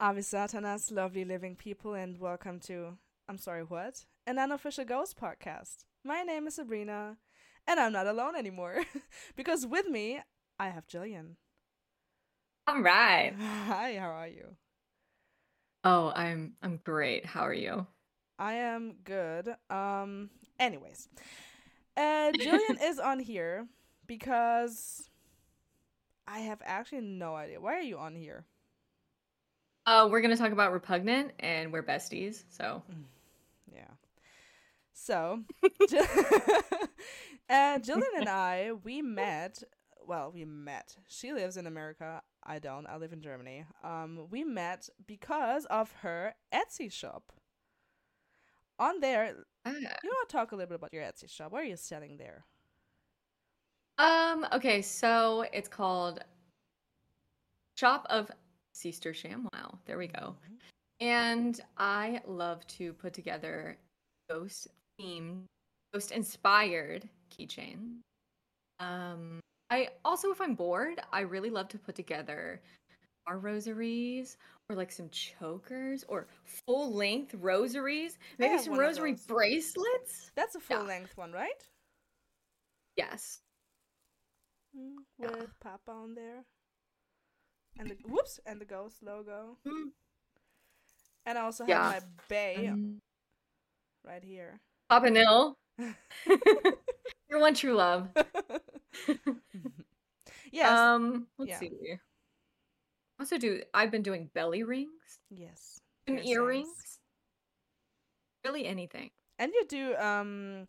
Ave Satanas, lovely living people, and welcome to, I'm sorry, what? An unofficial ghost podcast. My name is Sabrina, and I'm not alone anymore, because with me, I have Jillian. All right. Hi, how are you? Oh, I'm I'm great. How are you? I am good. Um, anyways, uh, Jillian is on here because I have actually no idea. Why are you on here? Uh, we're gonna talk about repugnant, and we're besties. So Yeah. So, uh, Jillian and I, we met. Well, we met. She lives in America. I don't. I live in Germany. Um, we met because of her Etsy shop. On there, Ah. you want to talk a little bit about your Etsy shop? What are you selling there? um, okay, so it's called Shop of Sister Shamwow. There we go. And I love to put together ghost themed, ghost inspired keychain. Um, I also, if I'm bored, I really love to put together our rosaries or like some chokers or full length rosaries. Maybe some rosary bracelets. That's a Yeah. full length one, right? Yes. Mm, Yeah. with Papa on there. And the whoops and the ghost logo. Mm. And I also have Yeah. my bay Um, right here. Papa Nihil. Your one true love. yes. Um, let's Yeah. see. Also do I've been doing belly rings yes. and piercings. earrings. Really anything. And you do um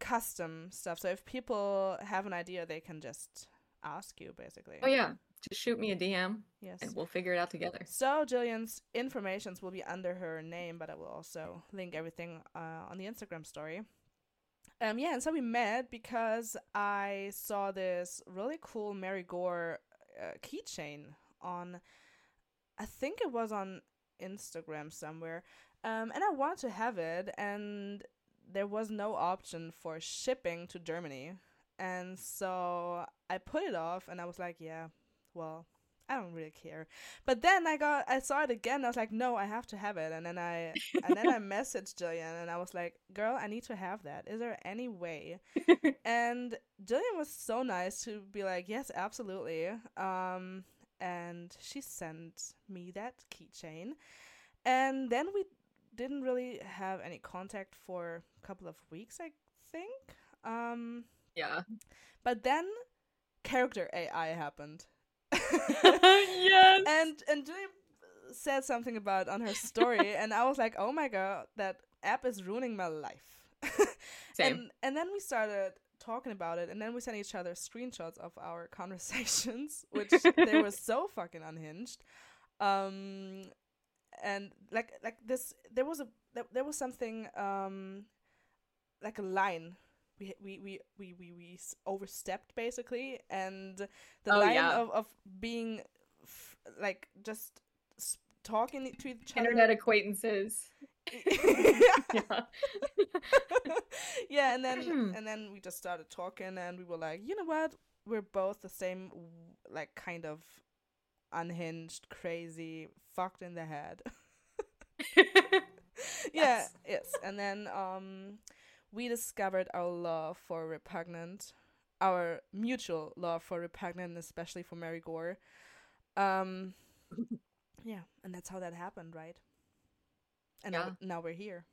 custom stuff. So if people have an idea, they can just ask you basically. Oh yeah. Just shoot me a DM Yes. and we'll figure it out together. So Jillian's informations will be under her name, but I will also link everything uh, on the Instagram story. Um, yeah, and so we met because I saw this really cool Mary Goore uh, keychain on, I think it was on Instagram somewhere, um, and I wanted to have it, and there was no option for shipping to Germany, and so I put it off, and I was like, yeah, well, I don't really care. But then I got I saw it again. I was like, no, I have to have it. And then I and then I messaged Jillian and I was like, girl, I need to have that. Is there any way? and Jillian was so nice to be like, yes, absolutely. Um, and she sent me that keychain, and then we didn't really have any contact for a couple of weeks, I think. Um, yeah. but then character AI happened. yes. and and Julie said something about on her story, and I was like, "Oh my god, that app is ruining my life." Same. And and then we started talking about it, and then we sent each other screenshots of our conversations, which they were so fucking unhinged. Um, and like like this, there was a there, there was something um, like a line. We, we, we, we, we, we overstepped basically and the Oh, line yeah. of, of being f- like just s- talking to each other Internet acquaintances. yeah. Yeah. yeah and then and then we just started talking and we were like you know what we're both the same like kind of unhinged crazy fucked in the head yeah Yes. yes and then um we discovered our love for repugnant our mutual love for repugnant especially for mary goore. Um yeah and that's how that happened right? And now, Yeah. now we're here.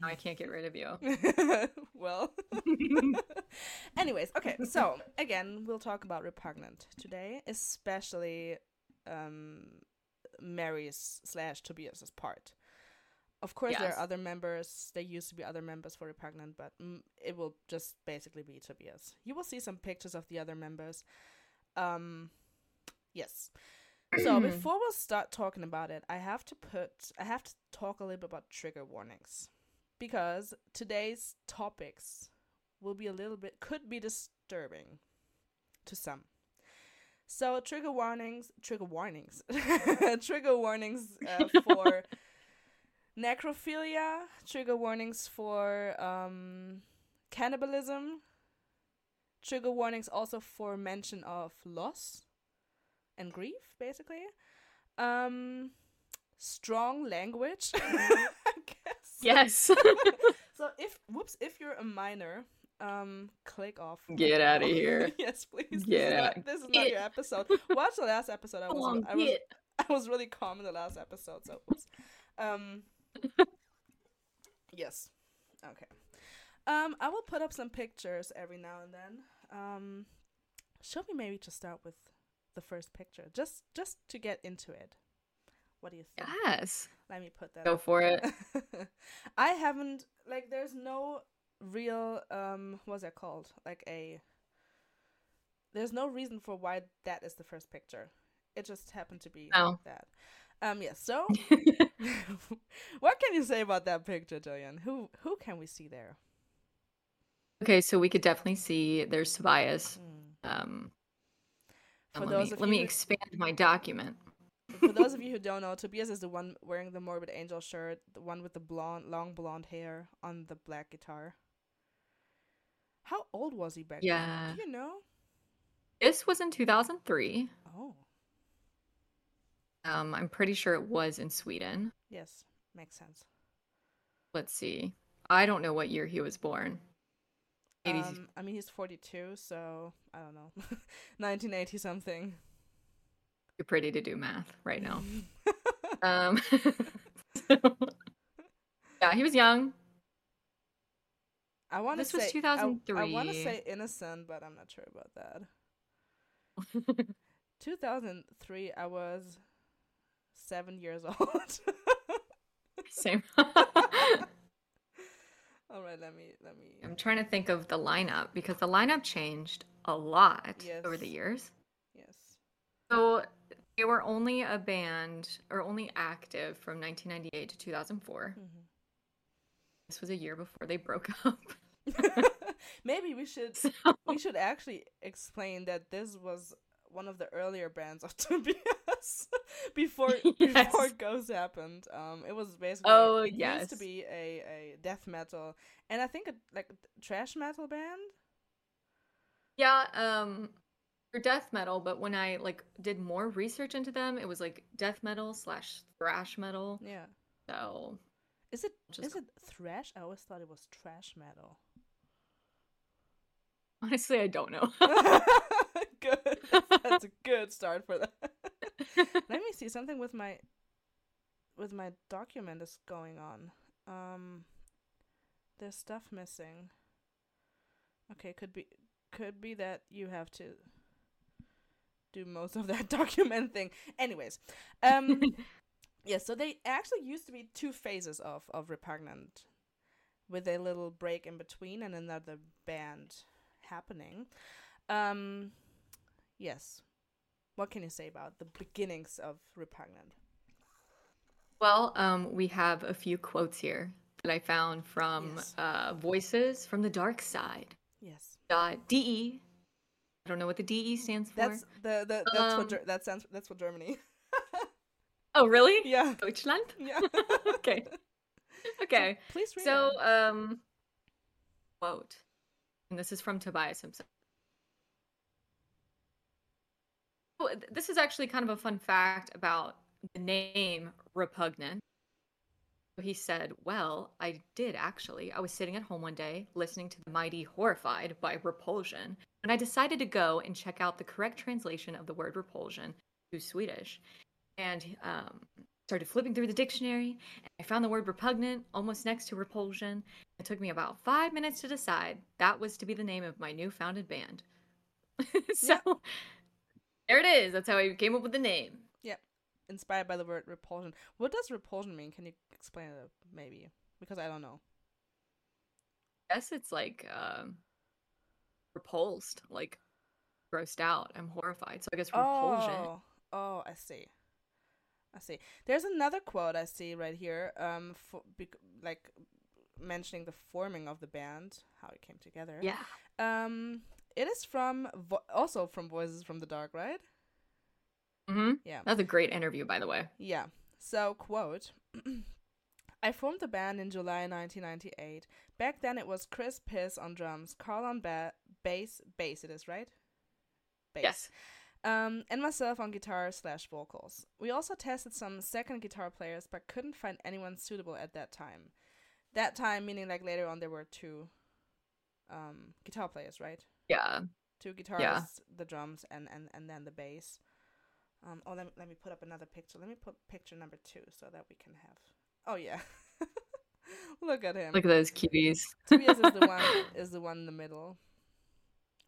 Now I can't get rid of you. well. Anyways okay so again we'll talk about repugnant today especially um mary's slash tobias's part of course there are other members. There used to be other members for repugnant but mm, it will just basically be tobias. You will see some pictures of the other members. Um yes. So before we'll start talking about it i have to put i have to talk a little bit about trigger warnings. Because today's topics will be a little bit could be disturbing to some. So trigger warnings, trigger warnings, trigger warnings uh, for necrophilia, trigger warnings for um, cannibalism, trigger warnings also for mention of loss and grief, basically. Um, strong language. I. Yes. So if whoops, if you're a minor, um, click off. Get out of here. yes, please. This is Get not- out. This is not your episode. Watch the last episode. I was I was. I was really calm in the last episode. So oops. Um. Yes. Okay. Um, I will put up some pictures every now and then. Um, should we maybe just start with the first picture, just just to get into it? What do you think? yes. Let me put that. Go up. for it. I haven't like there's no real um what's that called? Like a there's no reason for why that is the first picture. It just happened to be Oh. that. Um yes, so what can you say about that picture, Jillian? Who who can we see there? okay, so we could definitely see there's Tobias. Hmm. Um, For let those me, let me who- expand my document. For those of you who don't know, Tobias is the one wearing the Morbid Angel shirt, the one with the blonde long blonde hair on the black guitar. How old was he back Yeah. then? Do you know? This was in 2003. Oh, Um, I'm pretty sure it was in Sweden. yes, makes sense. Let's see. I don't know what year he was born. Um, I mean, he's 42, so I don't know, 1980 something. You're pretty to do math right now. Um, so- yeah, he was young. I want to This was say I- I, want to say innocent, but I'm not sure about that. 2003, I was seven years old. Same. All right, let me let me. I'm trying to think of the lineup because the lineup changed a lot over the years. Yes. So they were only a band or only active from 1998 to 2004. Mhm. This was a year before they broke up. Maybe we should So, we should actually explain that this was one of the earlier bands of Tobias before Yes. before Ghost happened. Um, it was basically Oh, it used yes. to be a, a death metal and I think a like trash metal band. yeah, um for death metal, but when I like did more research into them, it was like death metal slash thrash metal. Yeah, So is it Just- is it thrash? I always thought it was trash metal. honestly, I don't know. That's a good start for that. Let me see something with my with my document is going on. Um there's stuff missing. Okay, could be could be that you have to do most of that document thing. Anyways, um yeah, so they actually used to be two phases of of Repugnant with a little break in between and another band happening. Um yes. What can you say about the beginnings of Repugnant? Well, um, we have a few quotes here that I found from Yes. uh, Voices from the Dark Side. Yes. Dot DE. I don't know what the DE stands for. That's the, the that's Um, what Ger- that stands that's what Germany. Oh, really? yeah. Deutschland? Yeah. Okay. Okay. Please read So, it. um, quote, and this is from Tobias himself. Oh, th- This is actually kind of a fun fact about the name Repugnant. He said, Well, I did actually. I was sitting at home one day listening to The Mighty Horrified by Repulsion, and I decided to go and check out the correct translation of the word repulsion to Swedish. And um, started flipping through the dictionary, and I found the word repugnant almost next to repulsion. It took me about five minutes to decide that was to be the name of my new founded band. so there it is. That's how I came up with the name. Yeah. Inspired by the word repulsion. What does repulsion mean? Can you explain it maybe? Because I don't know. I guess it's like um, repulsed, like grossed out. I'm horrified. So I guess repulsion. Oh, oh, I see. I see. There's another quote I see right here. Um, for, bec- like mentioning the forming of the band, how it came together. Yeah. Um, it is from vo- also from Voices from the Dark, right? hmm Yeah. That's a great interview, by the way. Yeah. So, quote I formed the band in July 1998. Back then it was Chris Piss on drums, Carl on ba- bass, bass it is, right? Bass. Yes. Um, and myself on guitar slash vocals. We also tested some second guitar players, but couldn't find anyone suitable at that time. That time meaning like later on there were two um, guitar players, right? Yeah. Two guitarists, the drums, and, and, and then the bass. Um, oh, let me, let me put up another picture. Let me put picture number two so that we can have. Oh yeah, look at him. Look at those cuties. Tobias is the one is the one in the middle,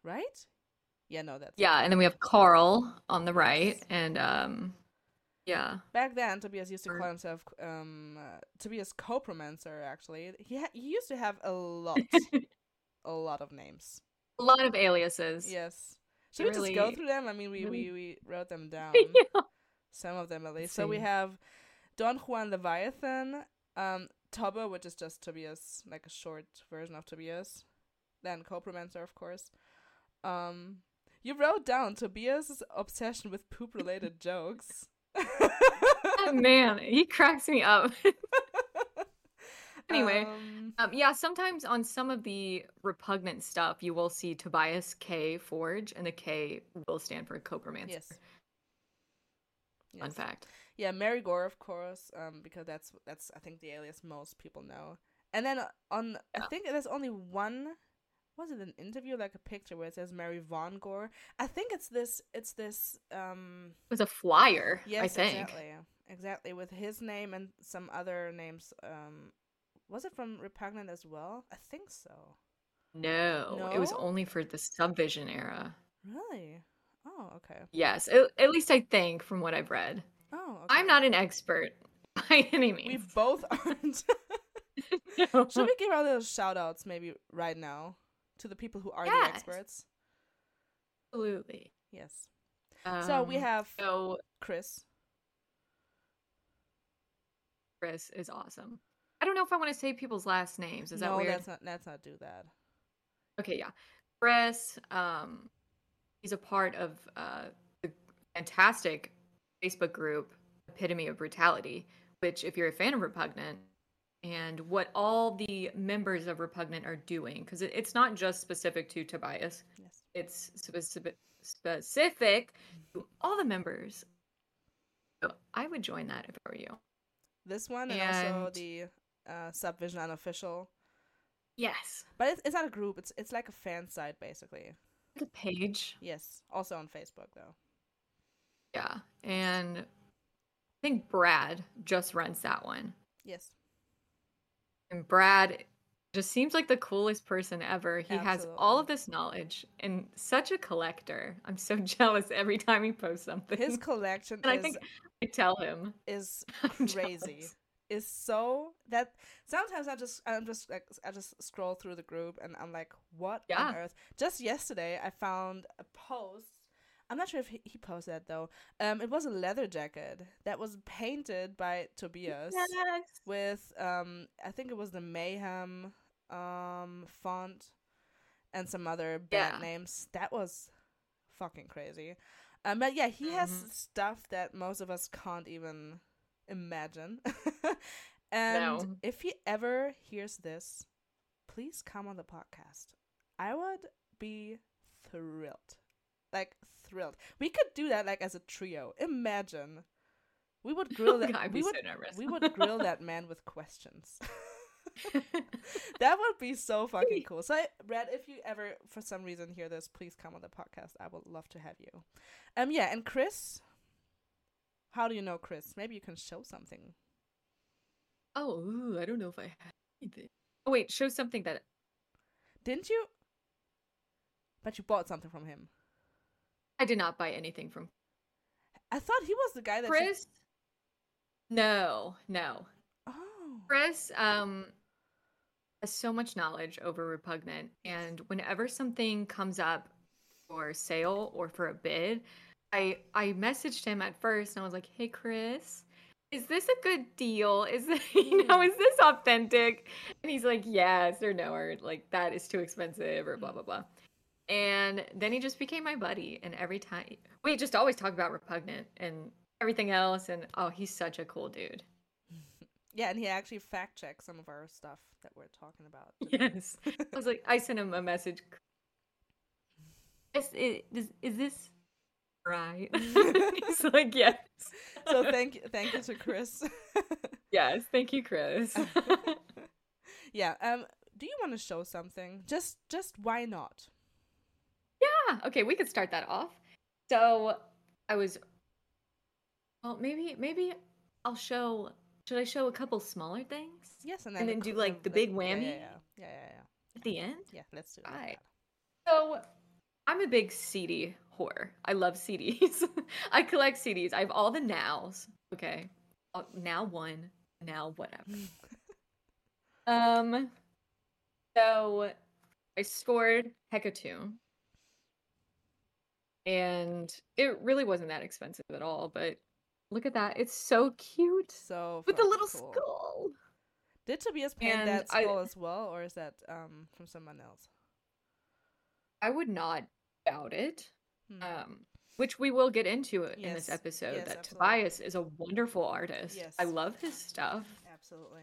right? Yeah, no, that's Yeah, and then we have Carl on the right, and um, yeah, Back then, Tobias used to call himself um, uh, Tobias Copromancer. Actually, he ha- he used to have a lot, a lot of names. A lot of aliases. Yes. Should we just go through them? I mean, we really- we, we wrote them down. yeah. Some of them at least. So we have Don Juan Leviathan, um, Tobbe, which is just Tobias, like a short version of Tobias. Then Copromancer, of course. Um, you wrote down Tobias' obsession with poop-related jokes. Oh, man, he cracks me up. Anyway, Um, Um, yeah, sometimes on some of the repugnant stuff, you will see Tobias K Forge, and the K will stand for Copromancer. yes. Fun Yes. fact. Yeah, Mary Goore, of course, um, because that's that's I think the alias most people know. And then uh, on, I think there's only one. Was it an interview like a picture where it says Mary Von Gore? I think it's this. It's this. Um, It was a flyer, yes, I think. exactly, exactly with his name and some other names. Um, was it from Repugnant as well? I think so. No, it was only for the Subvision era. Really? Oh, okay. Yes, at, at least I think from what I've read. Oh, okay. I'm not an expert by any means. We both aren't. No. Should we give our little shout outs maybe right now to the people who are the experts? Absolutely. Yes. so we Um, have So Chris. Chris is awesome. I don't know if I want to say people's last names. Is that no, weird? let's not let's not do that. Okay, yeah. Chris, um, he's a part of uh, the fantastic Facebook group Epitome of Brutality, which, if you're a fan of Repugnant, and what all the members of Repugnant are doing, because it, it's not just specific to Tobias, Yes. it's specific specific to all the members. So I would join that if I were you. This one and, also the uh, Subvision unofficial. Yes. But it's, it's not a group. It's it's like a fan site basically. The page. Yes. Also on Facebook though. Yeah. And I think Brad just runs that one. Yes. And Brad just seems like the coolest person ever. He has all of this knowledge and such a collector. I'm so jealous every time he posts something. His collection and I think I tell him. is crazy. Is so that sometimes I just I'm just like I just scroll through the group and I'm like, what Yeah. on earth? Just yesterday I found a post. I'm not sure if he, he posted that though. Um, it was a leather jacket that was painted by Tobias Yes. with um I think it was the Mayhem um font and some other band Yeah. names. That was fucking crazy. Um, but yeah, he has Mhm. stuff that most of us can't even imagine. and No. if he ever hears this, please come on the podcast. I would be thrilled. Like thrilled. We could do that like as a trio. Imagine. We would grill that we would so we would grill that man with questions. that would be so fucking cool. So, Brad, if you ever for some reason hear this, please come on the podcast. I would love to have you. Um, yeah, and Chris, how do you know Chris? Maybe you can show something. oh, ooh, I don't know if I have anything. Oh wait, show something that Didn't you? But you bought something from him. I did not buy anything from I thought he was the guy that you- Chris. No, no. oh, Chris um has so much knowledge over repugnant and whenever something comes up for sale or for a bid, I I messaged him at first and I was like, "Hey Chris, is this a good deal? Is this, you know, is this authentic?" And he's like, "Yes or no or like that is too expensive or blah blah blah." And then he just became my buddy and every time we just always talk about repugnant and everything else and oh, he's such a cool dude. yeah, and he actually fact checked some of our stuff that we're talking about. Yes. I was like, I sent him a message. Is, is, is this right? He's like, yes. So thank you, thank you to Chris. yes, thank you, Chris. yeah. Um. Do you want to show something? Just, just why not? Yeah. Okay, we could start that off. So I was. Well, maybe maybe I'll show. Should I show a couple smaller things? Yes, and then, and then do like the, big whammy. Yeah, yeah, yeah, yeah, yeah. At the end. Yeah, let's do it. Right. So I'm a big CD whore. I love CDs. I collect CDs. I have all the nows. Okay, uh, now one, now whatever. um, so I scored Hecatomb and it really wasn't that expensive at all. But look at that; it's so cute. So with the little cool. skull. Did Tobias paint that skull I, as well, or is that um from someone else? I would not doubt it. Hmm. Um, which we will get into yes. in this episode. Yes, that absolutely. Tobias is a wonderful artist. Yes. I love his stuff. Absolutely.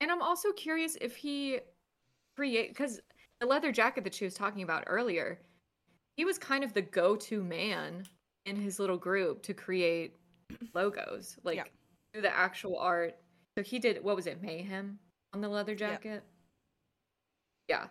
And I'm also curious if he create because the leather jacket that she was talking about earlier, he was kind of the go-to man in his little group to create logos, like yeah. do the actual art. So he did what was it, Mayhem on the leather jacket? Yeah. yeah.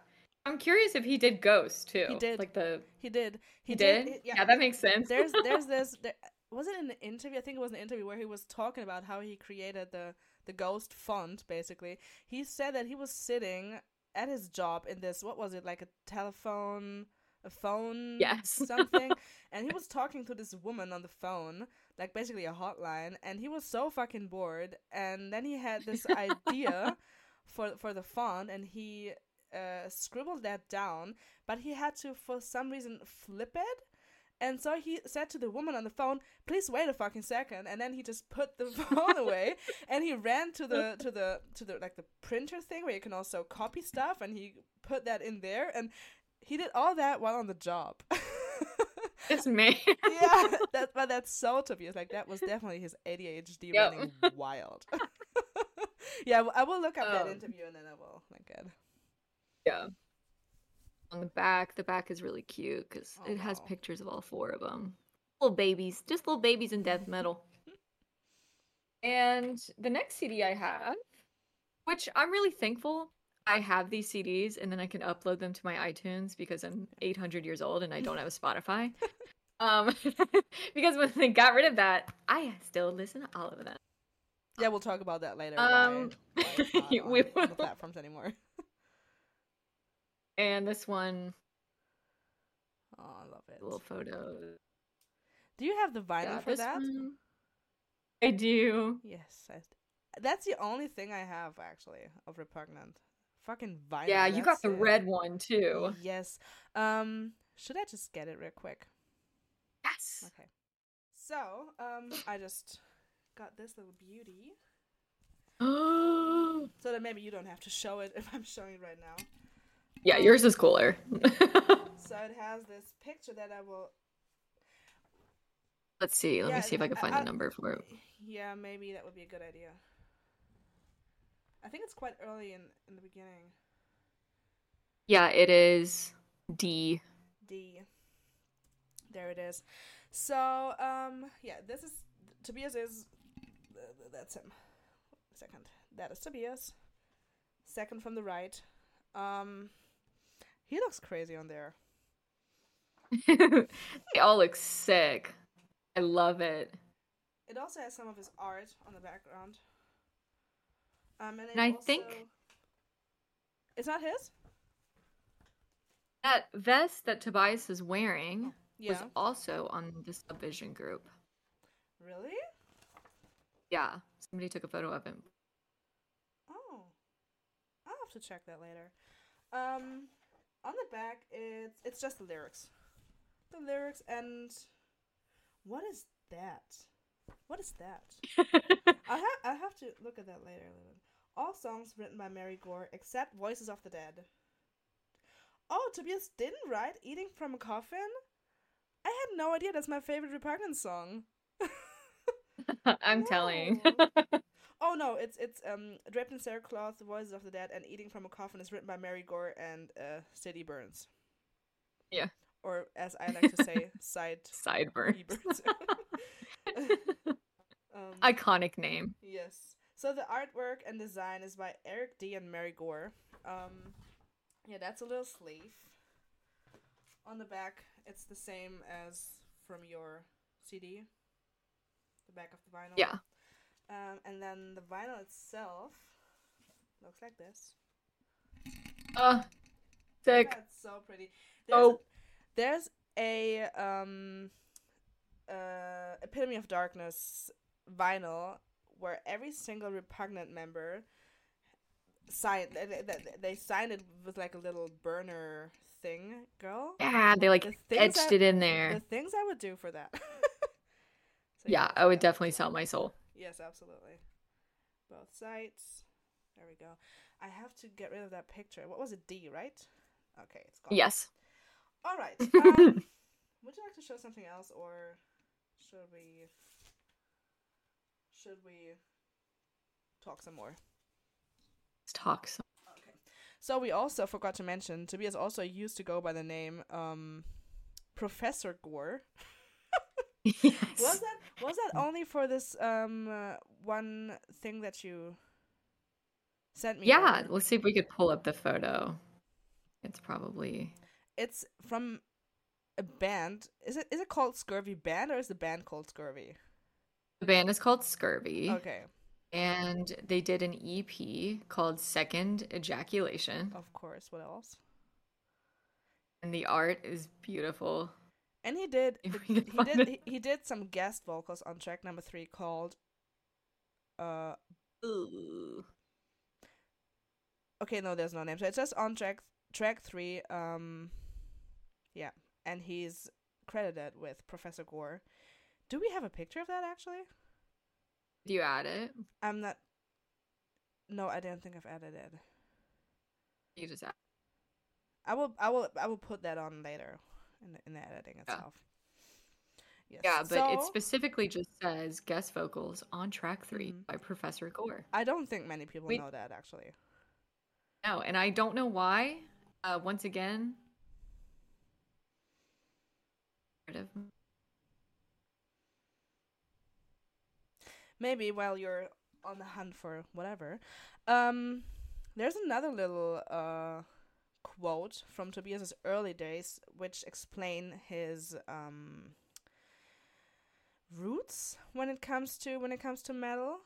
I'm curious if he did Ghost too. He did. Like the he did. He, he did. did? yeah. yeah. that makes sense. There's there's this. There, was it an interview? I think it was an interview where he was talking about how he created the the Ghost font. Basically, he said that he was sitting at his job in this what was it like a telephone a phone yes something and he was talking to this woman on the phone like basically a hotline and he was so fucking bored and then he had this idea for for the font and he uh, scribbled that down but he had to for some reason flip it and so he said to the woman on the phone, "Please wait a fucking second. And then he just put the phone away and he ran to the to the to the like the printer thing where you can also copy stuff and he put that in there and he did all that while on the job. it's me. yeah, that but that's so Tobias. Like that was definitely his ADHD yep. running wild. yeah, I will look up um, that interview and then I will link it. Yeah on the back. The back is really cute because oh, it has wow. pictures of all four of them. Little babies, just little babies in death metal. and the next CD I have, which I'm really thankful I have these CDs and then I can upload them to my iTunes because I'm 800 years old and I don't have a Spotify. um, because when they got rid of that, I still listen to all of them. Yeah, we'll talk about that later. Um, why, why we will. on the platforms anymore. And this one. Oh, I love it. Little photo. Do you have the vinyl yeah, for that? One, I do. Yes, I, that's the only thing I have actually of repugnant. Fucking vinyl. Yeah, you got the it. red one too. Yes. Um, should I just get it real quick? Yes. Okay. So, um, I just got this little beauty. so that maybe you don't have to show it if I'm showing it right now. Yeah, yours is cooler. so it has this picture that I will. Let's see. Let yeah, me see if I can find I, the number for it. Yeah, maybe that would be a good idea. I think it's quite early in in the beginning. Yeah, it is D. D. There it is. So, um, yeah, this is Tobias is that's him. Second, that is Tobias. Second from the right. Um, he looks crazy on there. they all look sick. I love it. It also has some of his art on the background. Um, and, and I also... think it's not his. That vest that Tobias is wearing yeah. was also on the subvision group. Really? Yeah, somebody took a photo of him. Oh, I'll have to check that later. Um, on the back, it's it's just the lyrics, the lyrics, and what is that? What is that? I have I have to look at that later. All songs written by Mary Goore except Voices of the Dead. Oh, Tobias didn't write "Eating from a Coffin." I had no idea that's my favorite Repugnant song. I'm telling. Oh no, it's it's um draped in sackcloth, the voices of the dead, and eating from a coffin is written by Mary Goore and uh, City Burns. Yeah. or as I like to say, side Sideburns. Ebert. um, Iconic name. Yes. So the artwork and design is by Eric D and Mary Goore. Um, yeah, that's a little sleeve. On the back, it's the same as from your CD. The back of the vinyl. Yeah. Um, and then the vinyl itself looks like this. Uh, sick. That's so pretty. There's Oh. there's a um uh epitome of darkness vinyl where every single repugnant member signed they, they, they signed it with like a little burner thing girl Yeah, they like The etched that- it in there the things i would do for that So Yeah, I would definitely sell my soul. Yes absolutely. Both sides there we go. I have to get rid of that picture. What was it? D right? Okay it's gone. Yes. all right. Um, would you like to show something else or should we should we talk some more? Let's talk some. okay. So we also forgot to mention tobias also used to go by the name um professor gore yes. was that was that only for this um uh, one thing that you sent me Yeah, over? let's see if we could pull up the photo. It's probably it's from a band is it is it called scurvy band or is the band called scurvy the band is called Scurvy, okay and they did an EP called Second Ejaculation, of course what else and the art is beautiful. And he did he we can find did he, he did some guest vocals on track number three called uh Ooh. okay no there's no name so it's just on track track three um yeah and he's credited with Professor Gore. Do we have a picture of that actually? Do you add it? I'm not No, I don't think I've added it. You just add. I will I will I will put that on later in the, in the editing Yeah. itself. Yes. Yeah, but it specifically just says guest vocals on track 3 Mhm. by Professor Gore. I don't think many people Wait. know that actually. No, and I don't know why. Uh, once again, maybe while you're on the hunt for whatever um there's another little uh quote from tobias's early days which explain his um roots when it comes to when it comes to metal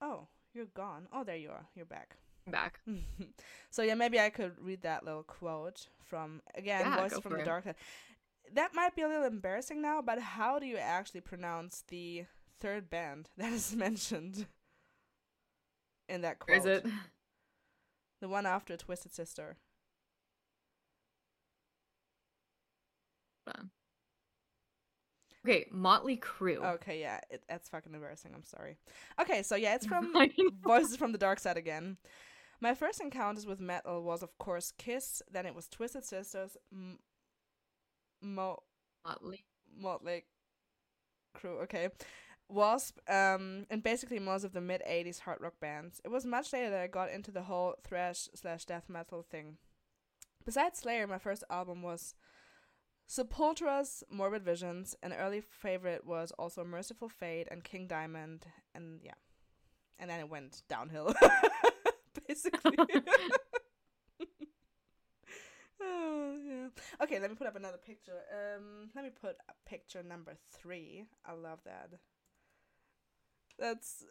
oh you're gone oh there you are you're back back. so yeah maybe i could read that little quote from again Yeah, voice from the it. dark that might be a little embarrassing now but how do you actually pronounce the third band that is mentioned in that quote is it? The one after twisted sister Okay, Motley Crue. okay yeah it, that's fucking embarrassing i'm sorry okay so yeah it's from. Voices from the Dark Side again. My first encounters with metal was, of course, Kiss. Then it was Twisted Sisters, M- Mo- Motley. Motley Crue. Okay, Wasp, um, and basically most of the mid '80s hard rock bands. It was much later that I got into the whole thrash slash death metal thing. Besides Slayer, my first album was Sepultura's Morbid Visions. An early favorite was also Mercyful Fate and King Diamond, and yeah, and then it went downhill, basically. oh yeah. Okay, let me put up another picture. Um, let me put picture number three. I love that. That's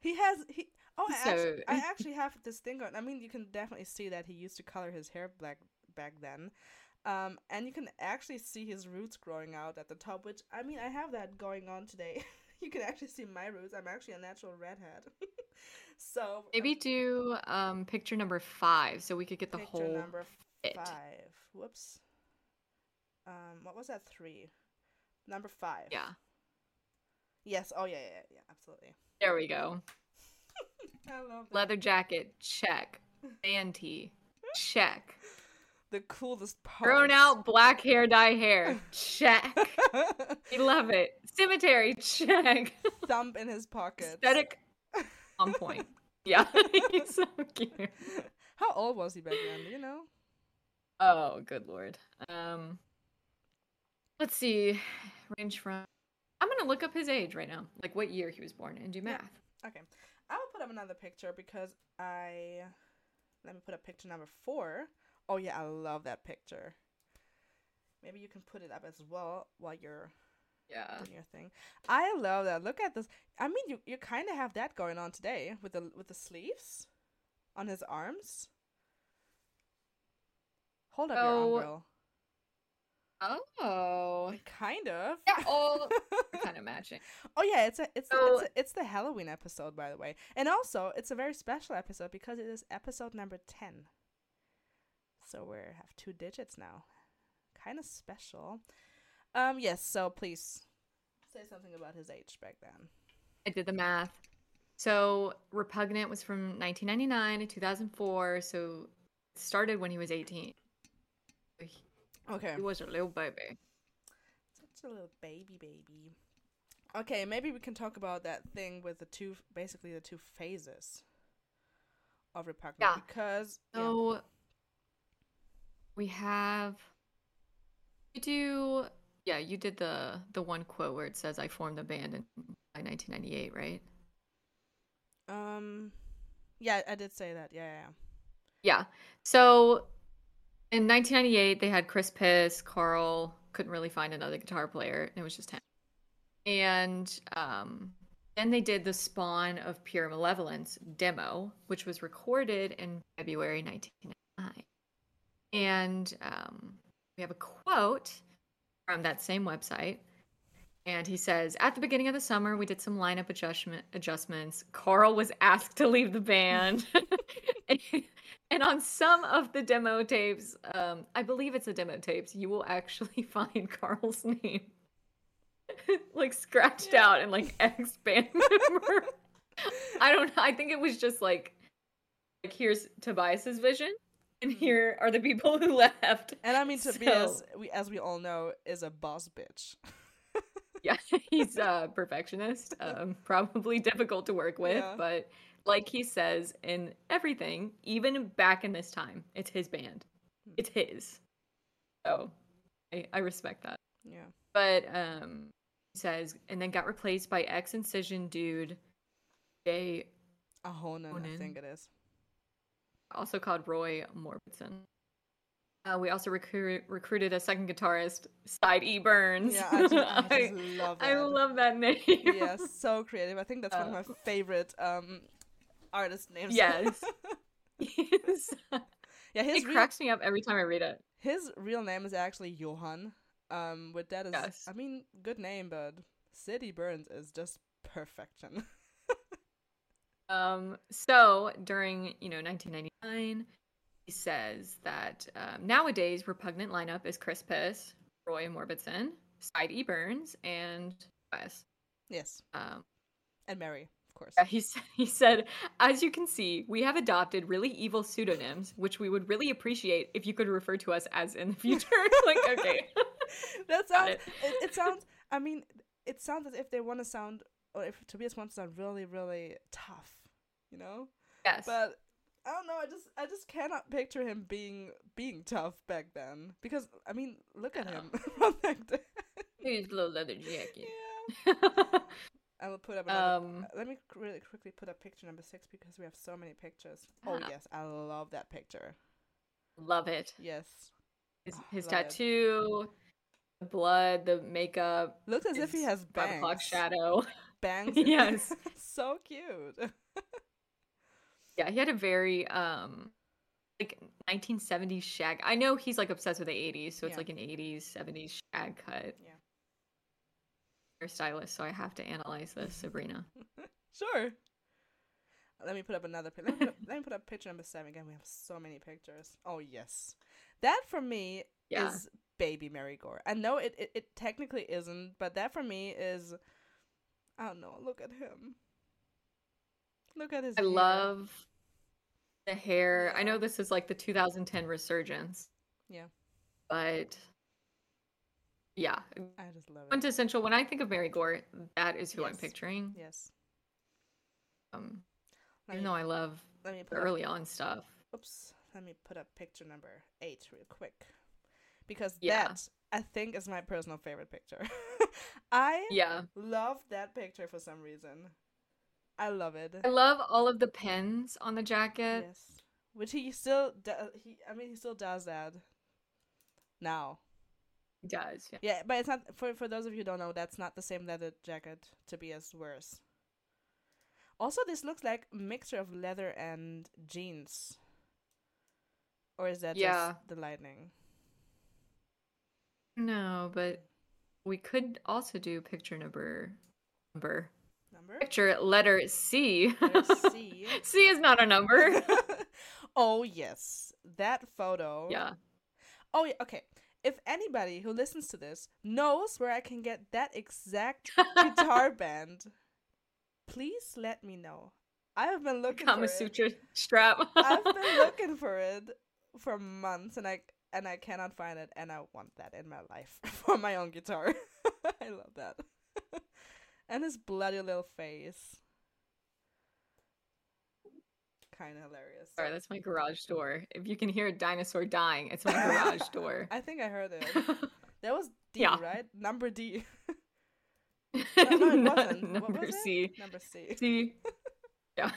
he has he. Oh, I, actually, I actually have this thing on. I mean, you can definitely see that he used to color his hair black back then. Um, and you can actually see his roots growing out at the top, which I mean, I have that going on today. you can actually see my roots. I'm actually a natural redhead. so Maybe do um picture number five so we could get the picture whole number fit. five. Whoops. Um, what was that? Three. Number five. Yeah. Yes. Oh yeah, yeah, yeah. Absolutely. There we go. I love. Leather jacket, check. Band tee, check. the coolest part. Grown out black hair dye hair, check. We love it. Cemetery, check. Thumb in his pocket. Aesthetic on point. Yeah, he's so cute. How old was he back then? Do you know? Oh, good lord. Um, let's see. Range from. I'm gonna look up his age right now, like what year he was born, and do Yeah. math. Okay. I will put up another picture because I let me put up picture number four. Oh yeah, I love that picture. Maybe you can put it up as well while you're Yeah. doing your thing. I love that. Look at this. I mean, you you kind of have that going on today with the with the sleeves on his arms. Hold up your Oh. arm, girl. Oh. Kind of. Yeah. Oh, kind of matching. Oh yeah, it's a it's a, it's a, it's the Halloween episode by the way, and also it's a very special episode because it is episode number ten. So we have two digits now, kind of special. Um yes, so please say something about his age back then. I did the math. So Repugnant was from 1999 to 2004. So started when he was 18. He Okay, he was a little baby. such a little baby baby. Okay, maybe we can talk about that thing with the two, basically the two phases of repugnant Yeah. because yeah. So we have you do yeah, you did the the one quote where it says I formed the band in by 1998, right? um, yeah, I did say that. Yeah, yeah. yeah. Yeah. So in 1998, they had Chris Piss, Carl couldn't really find another guitar player, it was just him. And um, then they did the Spawn of Pure Malevolence demo, which was recorded in February 1999. And um, we have a quote from that same website. And he says, At the beginning of the summer, we did some lineup adjustment adjustments. Carl was asked to leave the band. and on some of the demo tapes, um, I believe it's the demo tapes, you will actually find Carl's name like scratched out and like X band member. I don't know. I think it was just like like here's Tobias's vision and Mhm. here are the people who left. And I mean, Tobias, So- we as we all know, is a boss bitch. Yeah, he's a perfectionist. Um, probably difficult to work with, Yeah. but like he says in everything, even back in this time, it's his band. Hmm. It's his. So I, I respect that. Yeah. But um, he says, and then got replaced by ex incision dude, Jay, Ahonen, I Ahonen. think it is. also called Roy Morbidson. Uh, we also recruit, recruited a second guitarist, Side E Burns. Yeah, I just, I I- love that. I love that name. yeah, so creative. I think that's one of Uh, my favorite um artist names. Yes. Yes. yeah, his it real, cracks me up every time I read it. his real name is actually Johan. Um, with that is, Yes. I mean, good name, but City Burns is just perfection. Um, so during you know 1999, he says that um, nowadays repugnant lineup is Chris Piss, Roy Morbidson, Sid E Burns, and Wes. yes, Um, and Mary, of course. yeah, he he said, as you can see, we have adopted really evil pseudonyms, which we would really appreciate if you could refer to us as in the future. like, okay, that sounds. it. It, it sounds. I mean, it sounds as if they want to sound, or if Tobias wants to sound really, really tough. You know. yes, But I don't know. I just I just cannot picture him being being tough back then because I mean, look at him from back then. a little leather jacket. yeah. I will put up another. um, let me really quickly put up picture number six because we have so many pictures. Oh Ah. yes, I love that picture. love it. Yes, His, his tattoo, the blood, the makeup, looks as if he his has five bangs. o'clock shadow. Bangs. Yes. so cute. Yeah, he had a very um like 1970s shag. I know he's like obsessed with the 80s, so it's Yeah. like an 80s, 70s shag cut. Yeah. Hairstylist, so I have to analyze this, Sabrina. Sure. Let me put up another picture. Let, me put up- let me put up picture number seven again. We have so many pictures. Oh yes, that for me Yeah. is baby Mary Goore. I know it, it it technically isn't, but that for me is. I don't know. Look at him. Look at his. I hair. love the hair. I know this is like the 2010 resurgence. Yeah. But yeah, I just love it. quintessential. When I think of Mary Goore, that is who I'm picturing. Yes. Um, Let even me, though I love let me the put up, early on stuff. Oops. let me put up picture number eight real quick because Yeah. that I think is my personal favorite picture. I Yeah. love that picture for some reason. I love it. I love all of the pins on the jacket. Yes, which he still does. he. I mean, he still does that now. It does. Yeah. Yeah, but it's not for for those of you who don't know. That's not the same leather jacket Tobias wears. Also, this looks like a mixture of leather and jeans. Or is that Yeah. just the lightning? No, but we could also do picture number number. Number? Picture letter C. Letter C. C is not a number. oh yes, that photo. yeah. Oh yeah. Okay. If anybody who listens to this knows where I can get that exact guitar band, please let me know. I have been looking Kama for it. Sutra strap. I've been looking for it for months, and I and I cannot find it, and I want that in my life for my own guitar. I love that. And his bloody little face. Kind of hilarious. Sorry, that's my garage door. If you can hear a dinosaur dying, it's my garage door. I think I heard it. That was D, Yeah. right? Number D. No, no, it wasn't. Number was it? C. Number C. C. Yeah.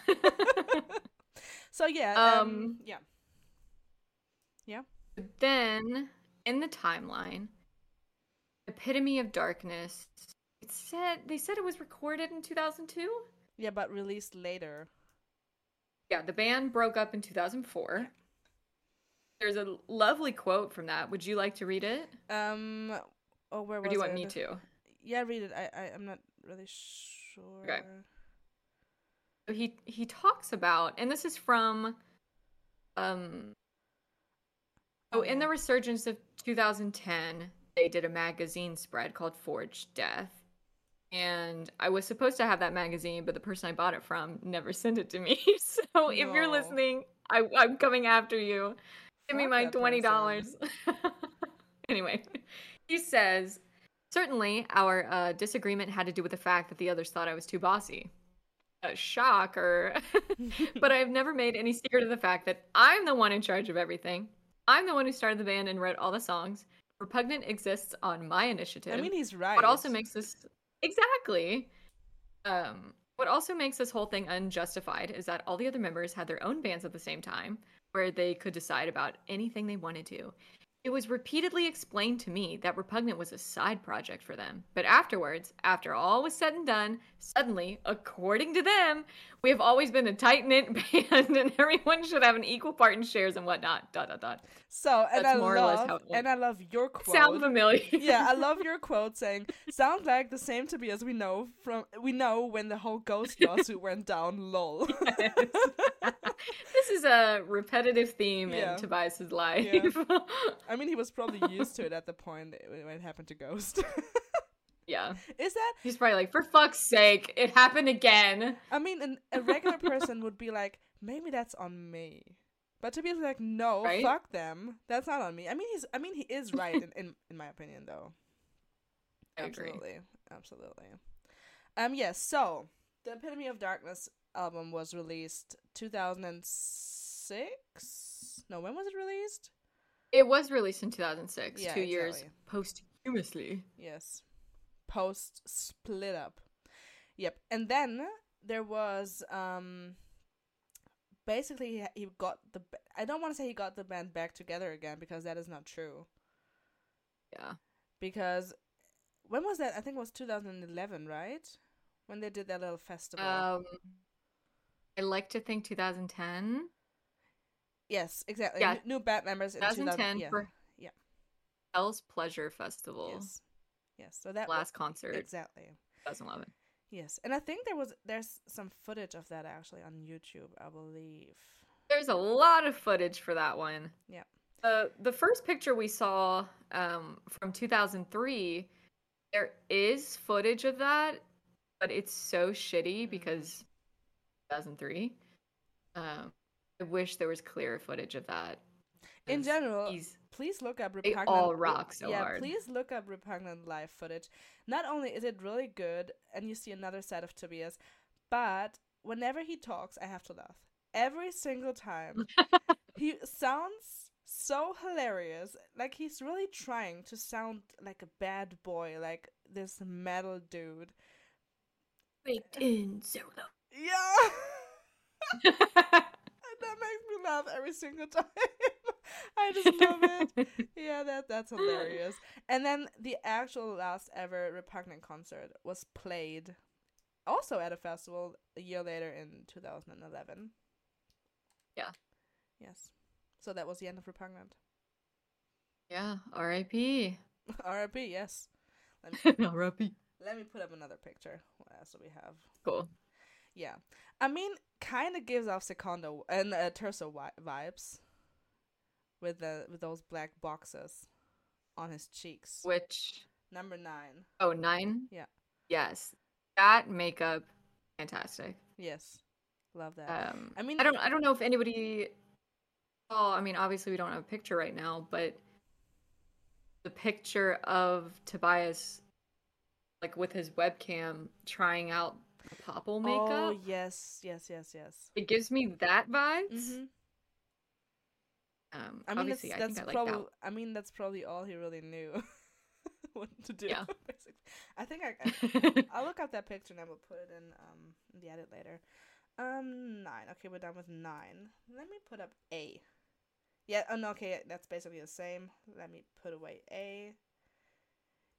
so yeah, um, Um, yeah. then in the timeline, Epitome of Darkness. It said they said it was recorded in 2002. Yeah, but released later. Yeah, the band broke up in 2004. There's a lovely quote from that. Would you like to read it? Um, oh, where Or was do you want it? me to? Yeah, read it. I, I I'm not really sure. Okay. So he he talks about, and this is from, um, oh, in the Uh-huh. resurgence of 2010, they did a magazine spread called Forged Death, and I was supposed to have that magazine, but the person I bought it from never sent it to me. so if you're listening, I, I'm coming after you. Give me my twenty dollars. anyway, he says, certainly our uh, disagreement had to do with the fact that the others thought I was too bossy. A shocker. but I've never made any secret of the fact that I'm the one in charge of everything. I'm the one who started the band and wrote all the songs. Repugnant exists on my initiative. I mean, he's right. What also makes this exactly um what also makes this whole thing unjustified is that all the other members had their own bands at the same time where they could decide about anything they wanted to. It was repeatedly explained to me that Repugnant was a side project for them. But afterwards, after all was said and done, suddenly, according to them, we have always been a tight knit band and everyone should have an equal part in shares and whatnot. Dot dot dot. So, and that's I more or less love, and I love your quote. Sound familiar? yeah, I love your quote saying, "Sounds like the same to me as we know from we know when the whole ghost lawsuit went down." Lol. this is a repetitive theme Yeah. in Tobias's life. I mean, he was probably used to it at the point when it happened to Ghost. yeah. Is that? He's probably like, for fuck's sake, it happened again. I mean, an, a regular person would be like, maybe that's on me. But to be like, no, Right? fuck them. That's not on me. I mean, he's. I mean, he is right in, in, in my opinion, though. I agree. Absolutely, absolutely. Um. Yes. so, the Epitome of Darkness album was released 2006. No, when was it released? It was released in 2006, Yeah, two years posthumously. Yes. Post split up. Yep. And then there was um basically he- he got the I don't want to say he got the band back together again because that is not true. Yeah. Because when was that? I think it was 2011, right? When they did that little festival. Um, I like to think 2010. yes, exactly. yeah. N- New band members in 2010 2010. Yeah. for yeah. Hell's Pleasure Festival. Yes. Yes. So that Last concert, exactly. 2011. Yes. And I think there was there's some footage of that actually on YouTube, I believe. There's a lot of footage for that one. Yeah. Uh, the first picture we saw um, from 2003, there is footage of that, but it's so shitty Mhm. because 2003. Um, I wish there was clearer footage of that. In general, please look up They repugnant. all rock so yeah, hard. please look up repugnant live footage. Not only is it really good, and you see another side of Tobias, but whenever he talks, I have to laugh every single time. he sounds so hilarious. Like he's really trying to sound like a bad boy, like this metal dude. Baked in solo. Yeah. and that makes me laugh every single time. I just love it. Yeah, that that's hilarious. And then the actual last ever Repugnant concert was played also at a festival a year later in 2011. Yeah. Yes. So that was the end of Repugnant. Yeah, R.I.P. R.I.P. Yes. Let me, R.I.P. let me put up another picture. What else do we have? Cool. Yeah, I mean, kind of gives off Secondo and uh, Terzo wi- vibes with the with those black boxes on his cheeks. Which Number nine. oh nine? Yeah. Yes. That makeup, fantastic. Yes, love that. Um, I mean, I don't I don't know if anybody saw. I mean, obviously we don't have a picture right now, but the picture of Tobias, like with his webcam, trying out the Papa makeup. Oh yes, yes, yes, yes. It gives me that vibes. hmm Um, I mean, that's I that's I probably. like I mean, that's probably all he really knew what to do. Yeah. basically, I think i, I i'll look up that picture and I will put it in um in the edit later. Um nine. Okay, we're done with nine. Let me put up A. Yeah. Oh no. Okay, that's basically the same. Let me put away A.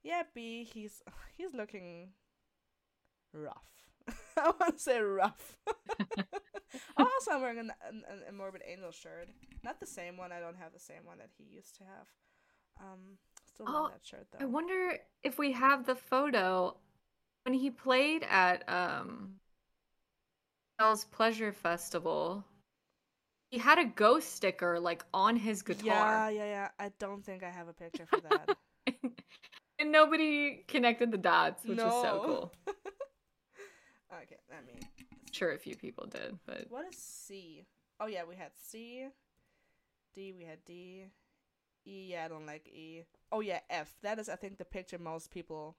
Yeah, B. He's he's looking rough. I want to say rough. Also, I'm wearing an, an, a Morbid Angel shirt. Not the same one. I don't have the same one that he used to have. Um, still Oh, love that shirt though. I wonder if we have the photo when he played at um Hell's Pleasure Festival. He had a ghost sticker like on his guitar. yeah, yeah. yeah. I don't think I have a picture for that. and nobody connected the dots, which is so cool. okay, let me. Sure a few people did, but What is C? Oh yeah, we had C. D, we had D. E, yeah, I don't like E. Oh yeah, F. That is, I think, the picture most people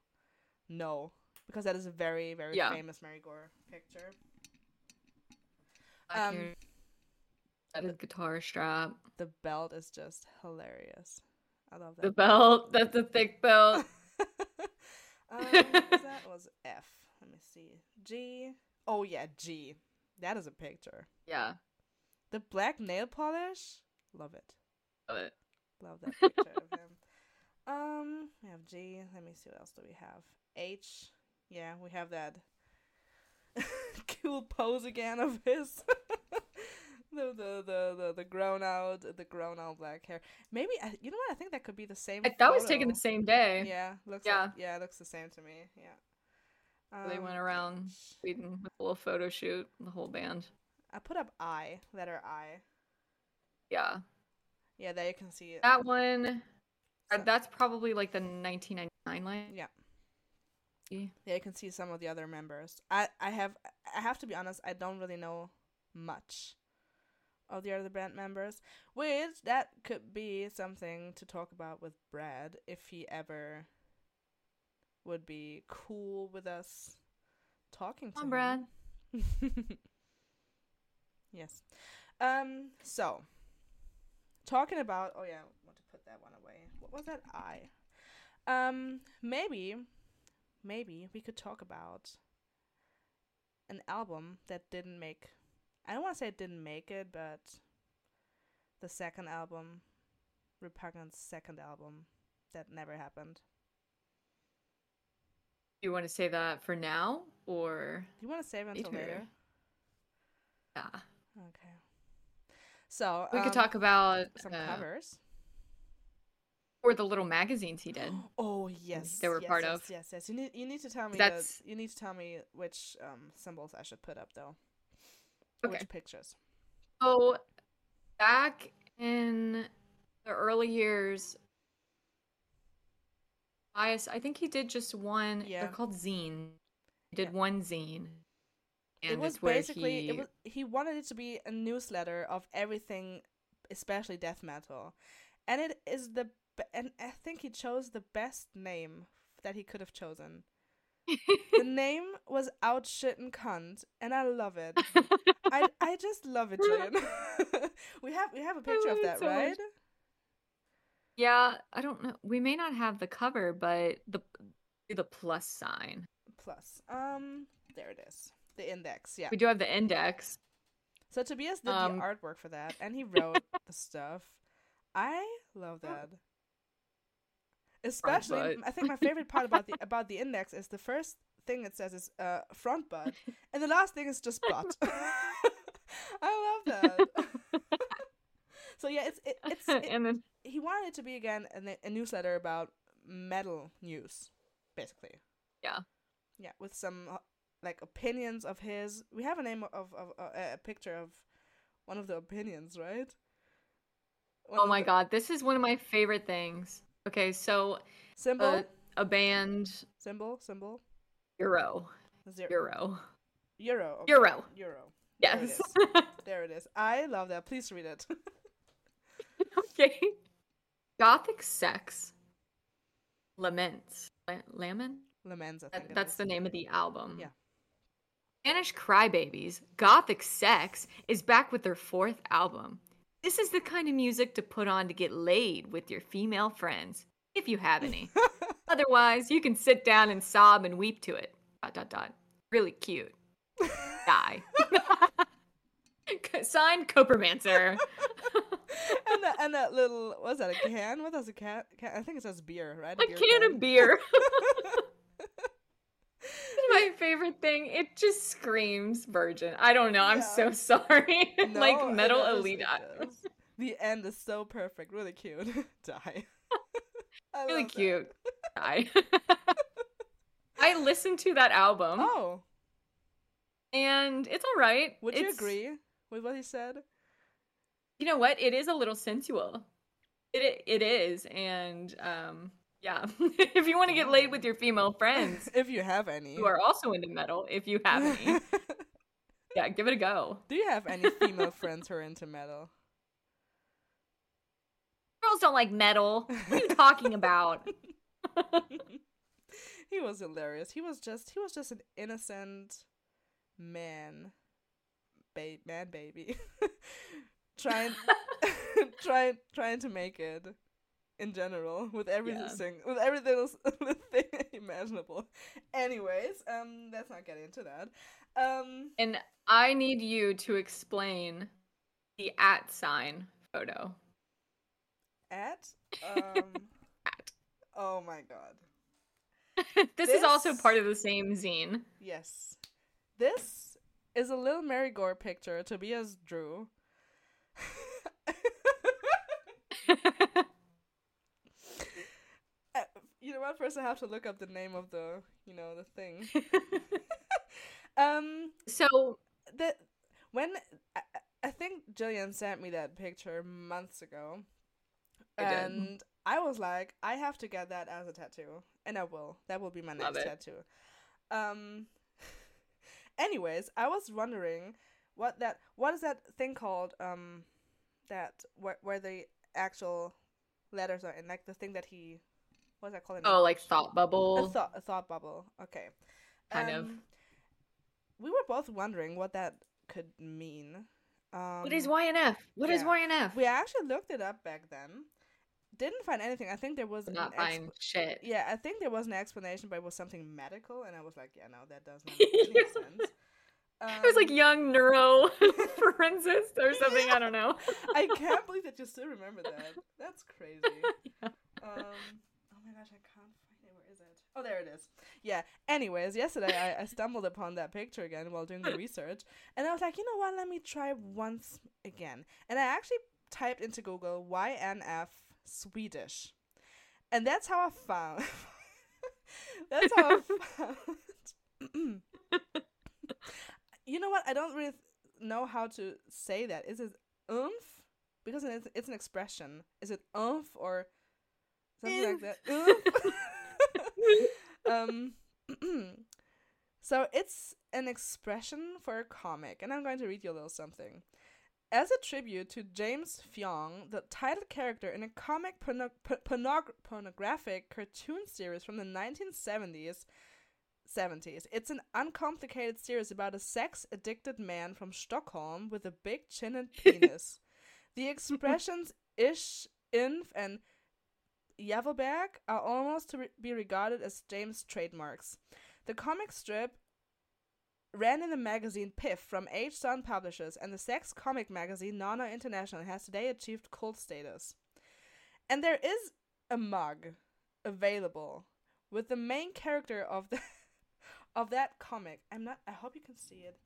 know because that is a very, very Yeah. famous Mary Goore picture. Um, that is guitar strap. The belt is just hilarious. I love that. The belt, that's a thick belt. um, that was F. Let me see. G. Oh yeah, G. That is a picture. yeah, The black nail polish. Love it. love it. Love that picture of him. Um, we have G. Let me see what else do we have. H. Yeah, we have that cool pose again of his. the, the the the the grown out the grown out black hair. Maybe you know what? I think that could be the same. I- That was taken the same day. Yeah, looks Yeah. like, yeah, it looks the same to me. Yeah. They Um, went around Sweden with a little photo shoot, the whole band. I put up I, letter I. Yeah. Yeah, there you can see it. That one, uh, So- that's probably like the 1999 line. Yeah. Yeah, you can see some of the other members. I I have I have to be honest, I don't really know much of the other band members, which that could be something to talk about with Brad if he ever would be cool with us talking to Come him. Brad. yes. Um so talking about oh yeah, I want to put that one away. What was that I? Um maybe maybe we could talk about an album that didn't make I don't want to say it didn't make it, but the second album, Repugnant's second album, that never happened. Do you want to say that for now or Do you want to save until Later. later? yeah? Okay. So We could um, talk about some uh, covers. or the little magazines he did. Oh yes, they were yes, part yes, of. Yes, yes. You need you need to tell me. That's- the, you need to tell me which um symbols I should put up though. Okay. Which pictures? So back in the early years, I I think he did just one. Yeah. They're called zine. He did Yeah. one zine. And it was basically he, it was he wanted it to be a newsletter of everything, especially death metal, and it is the and I think he chose the best name that he could have chosen the name was Out Shit and Cunt, and I love it. I I just love it, Jillian. we have we have a picture of that, so much. Yeah, I don't know. We may not have the cover, but the the plus sign. Plus, um, there it is, the index. Yeah. We do have the index. So Tobias did Um, the artwork for that, and he wrote the stuff. I love that. Especially. I think my favorite part about the about the index is the first thing it says is uh, front butt, and the last thing is just butt. I love that. So yeah, it's it, it's it, and then he wanted it to be again a, a newsletter about metal news, basically. Yeah. Yeah, with some uh, like opinions of his. We have a name of of uh, a picture of one of the opinions, right? One oh my the- god, this is one of my favorite things. Okay, so Symbol, a, a band symbol, symbol. Euro. Zero. Euro. Euro. okay, Euro. Euro. There it Yes. There it is. I love that. Please read it. okay. Gothic Sex Laments. La- Lamin? Laments, That, that's is. the name of the album. Yeah. Spanish Crybabies, Gothic Sex, is back with their fourth album. This is the kind of music to put on to get laid with your female friends, if you have any. Otherwise, you can sit down and sob and weep to it. Dot dot dot. Really cute. Die. Signed Copermancer. and that and that little what's that a can? What does a cat? can I think it says beer, right? A can of beer. My favorite thing, it just screams virgin. I don't know. I'm Yeah. so sorry. No, like metal elite it eyes. does. The end is so perfect, really cute. Die. Really cute. I I listened to that album Oh, and it's all right. would you agree with what he said? You know what? It is a little sensual. It it is, and um, yeah. if you want to get laid with your female friends if you have any. who are also into metal, if you have any, yeah, give it a go. Do you have any female friends who are into metal? Girls don't like metal. What are you talking about? he was hilarious. He was just he was just an innocent man, ba- man baby, trying trying trying to make it in general with everything with everything thing imaginable. Anyways, um, let's not get into that. Um, And I need you to explain the at sign photo. at um, At. oh my god. this, is also part of the same zine. Yes. This is a little Mary Goore picture Tobias drew. Uh, you know what? First, I have to look up the name of the, you know, the thing. um, so the when I, I- think Jillian sent me that picture months ago, I did. and I was like, I have to get that as a tattoo, and I will. That will be my Love next it. tattoo. Um. Anyways, I was wondering what that what is that thing called? Um, that where where the actual letters are in, like the thing that he, what's that called? oh, like thought a bubble. thought a thought bubble. Okay. Kind of. Um, We were both wondering what that could mean. Um, what is YNF? What is yeah. YNF? We actually looked it up back then. Didn't find anything. I think there was an Not exp- shit. Yeah, I think there was an explanation, but it was something medical, and I was like, yeah, no, that does not make any sense. It was like Um, young neuro forensics or something. I don't know. I can't believe that you still remember that. That's crazy. Yeah. Um, oh my gosh, I can't find it. Where is it? Oh, there it is. Yeah. Anyways, yesterday I, I stumbled upon that picture again while doing the research, and I was like, you know what? Let me try once again. And I actually typed into Google YNF Swedish, and that's how I found. that's how I found. you know what? I don't really know how to say that. Is it oomph? Because it's, it's an expression. Is it oomph or something like that? Um, so it's an expression for a comic, and I'm going to read you a little something. As a tribute to James Fyong, the title character in a comic porno- pornog- pornographic cartoon series from the 1970s, 70s. It's an uncomplicated series about a sex addicted man from Stockholm with a big chin and penis. the expressions ish, inf, and Yavelberg are almost to re- be regarded as James' trademarks. The comic strip ran in the magazine Piff from H. Sun Publishers, and the sex comic magazine Nana International has today achieved cult status. And there is a mug available with the main character of the of that comic. I'm not. I hope you can see it.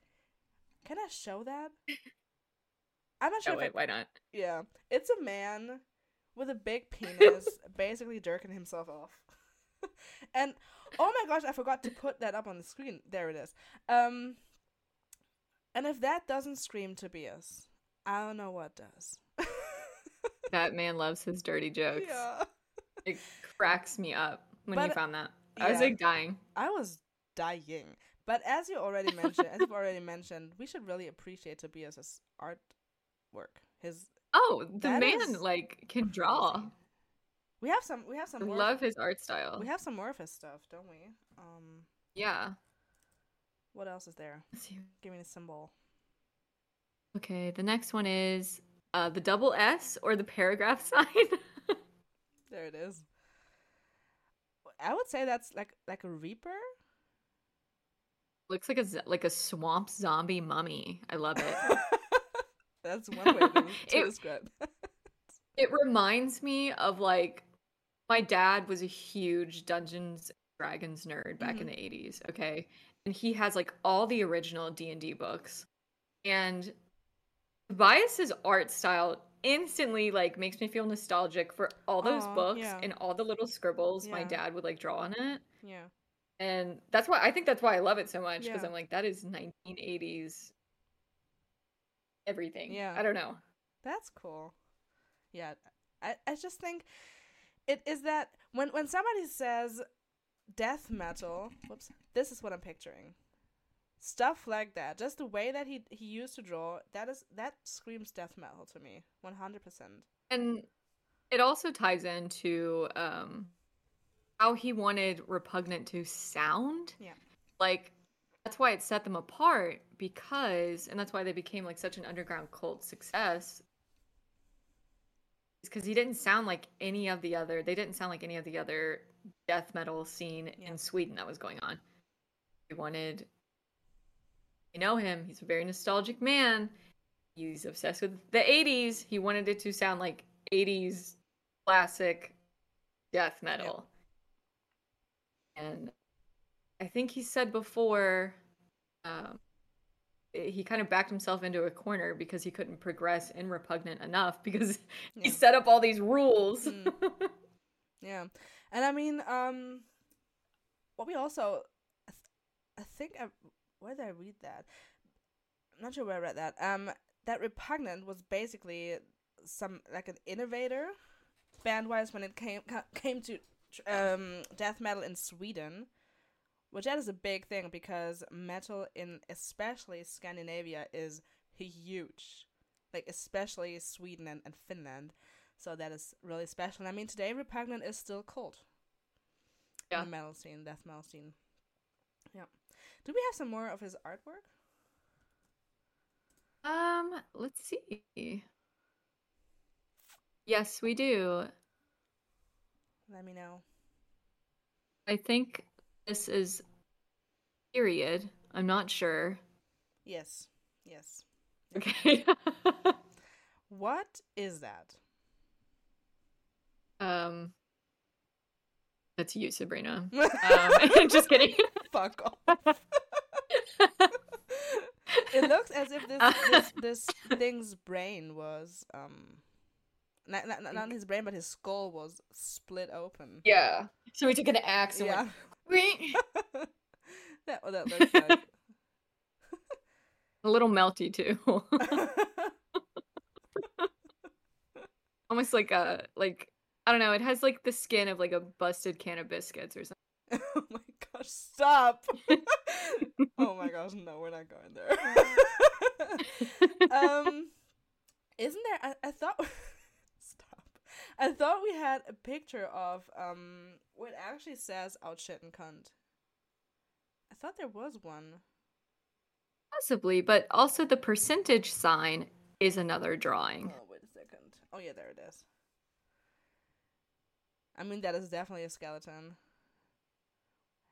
Can I show that? I'm not sure. Oh, wait, I, why not? yeah, it's a man with a big penis, basically jerking himself off. and oh my gosh, I forgot to put that up on the screen. There it is. Um, and if that doesn't scream Tobias, I don't know what does. That man loves his dirty jokes. yeah, It cracks me up when you found that. I was like dying. I was dying. But as you already mentioned, as you've already mentioned, we should really appreciate Tobias's artwork. His Oh, the man is like can draw. We have some. We have some. More love his art style. We have some more of his stuff, don't we? Um, Yeah. what else is there? Give me the symbol. Okay, the next one is uh, the double S or the paragraph sign. There it is. I would say that's like like a reaper. Looks like a like a swamp zombie mummy. I love it. that's one way to, to It- describe. it reminds me of like my dad was a huge Dungeons and Dragons nerd back in Mhm. the 80s, okay? And he has like all the original D&D books. And Tobias's art style instantly like makes me feel nostalgic for all those Aw, books yeah. and all the little scribbles my dad would like draw on it. yeah. And that's why I think that's why I love it so much because Yeah. I'm like that is 1980s everything. Yeah. I don't know. That's cool. Yeah, I, I just think it is that when when somebody says death metal, whoops, this is what I'm picturing. Stuff like that, just the way that he he used to draw, that is that screams death metal to me, one hundred percent. And it also ties into um how he wanted repugnant to sound. Yeah. Like that's why it set them apart because and that's why they became like such an underground cult success. Because he didn't sound like any of the other they didn't sound like any of the other death metal scene Yeah. in Sweden that was going on. He wanted you know him, he's a very nostalgic man. He's obsessed with the 80s. He wanted it to sound like 80s classic death metal. And I think he said before um, he kind of backed himself into a corner because he couldn't progress in Repugnant enough because Yeah. he set up all these rules. Mm. Yeah, and I mean, um, what we also, I, th- I think, I, where did I read that? I'm not sure where I read that. Um, that repugnant was basically some like an innovator, band-wise, when it came ca- came to tr- um death metal in Sweden, which that is a big thing because metal in especially Scandinavia is huge, like especially Sweden and, and Finland. So that is really special. And I mean, today Repugnant is still cult. Yeah. In the metal scene, death metal scene. Yeah. Do we have some more of his artwork? um, let's see. Yes, we do. Let me know. I think this is period. I'm not sure. Yes. Yes. Okay. What is that? um that's you, Sabrina. Um, just kidding. Fuck off. it looks as if this this, this thing's brain was um not, not, not his brain but his skull was split open. Yeah. So we took an axe and Yeah. Went that what that looks like. a little melty too. Almost like a like I don't know, it has like the skin of like a busted can of biscuits or something. oh my gosh, stop. oh my gosh, no, we're not going there. um isn't there I, I thought. I thought we had a picture of um what actually says out shit and cunt. I thought there was one. Possibly, but also the percentage sign is another drawing. Oh, wait a second. Oh, yeah, there it is. I mean, that is definitely a skeleton.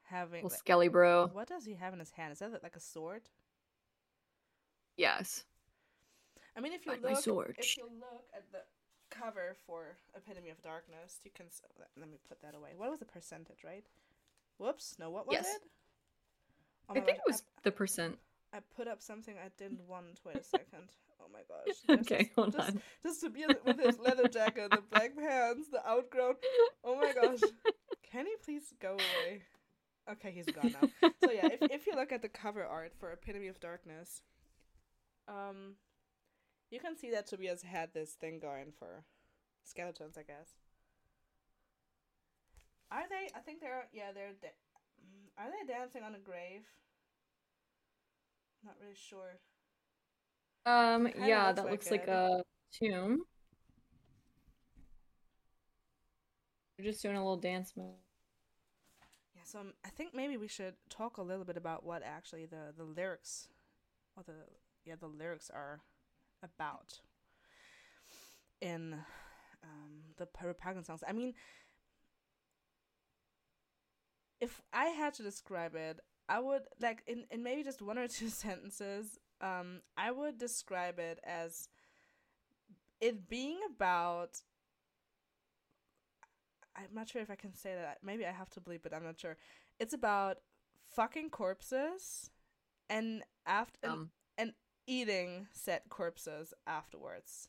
Having. Like- skelly bro. what does he have in his hand? Is that like a sword? Yes. I mean, if you my look, sword. if you look at the cover for Epitome of Darkness, you can. let- me put that away. What was the percentage, right? Whoops. No, what was Yes. it? Oh I think gosh, it was the percent. I, I put up something I didn't want. Wait a second. Oh my gosh. Just- Okay, just- hold just, on. Just to be with his leather jacket, the black pants, the outgrown. Oh my gosh. Can he please go away? Okay, he's gone now. So yeah, if if you look at the cover art for Epitome of Darkness, um, you can see that Tobias had this thing going for skeletons, I guess. Are they? I think they're. Yeah, they're. Da- mm, are they dancing on a grave? Not really sure. Um, Kinda yeah, looks that like looks like a tomb. They're just doing a little dance move. Yeah, so um, I think maybe we should talk a little bit about what actually the the lyrics, or the yeah the lyrics are about in um, the repugnant songs. I mean, if I had to describe it, I would like in in maybe just one or two sentences. Um, I would describe it as it being about I'm not sure if I can say that. Maybe I have to bleep it. I'm not sure. It's about fucking corpses and after Um, eating said corpses afterwards.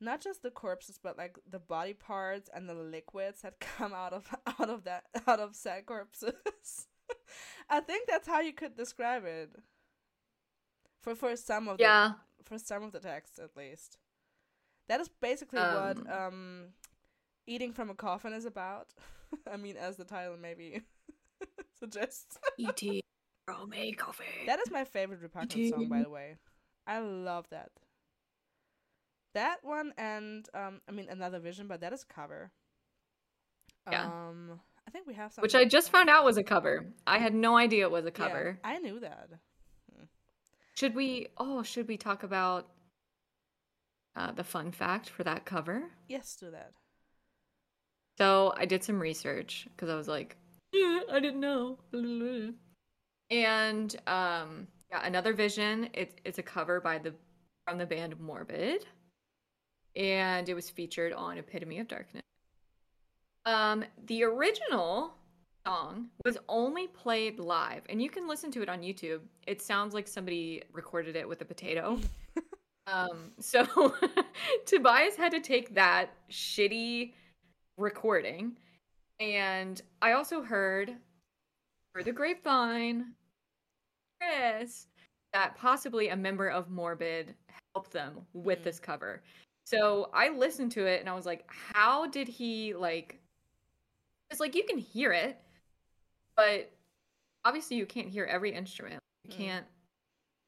Not just the corpses, but like the body parts and the liquids that come out of out of that out of said corpses. I think that's how you could describe it. For for some of the yeah. for some of the texts at least. That is basically Um, what um eating from a coffin is about. I mean as the title maybe suggests. E.T. coffee. That is my favorite repugnant song by the way. I love that. That one and um I mean another vision, but that is a cover. Yeah. Um I think we have some Which I just found out was a cover. I had no idea it was a Yeah, cover. I knew that. Should we? Oh, should we talk about uh, the fun fact for that cover? Yes, do that. So I did some research because I was like, yeah, I didn't know. And um, yeah, another vision. It's it's a cover by the from the band Morbid, and it was featured on Epitome of Darkness. Um, the original song was only played live, and you can listen to it on YouTube. It sounds like somebody recorded it with a potato. um, so Tobias had to take that shitty recording. And I also heard through the grapevine, Chris, that possibly a member of Morbid helped them with Mm. this cover. So I listened to it and I was like, how did he like it's like you can hear it, but obviously you can't hear every instrument. You Mm. can't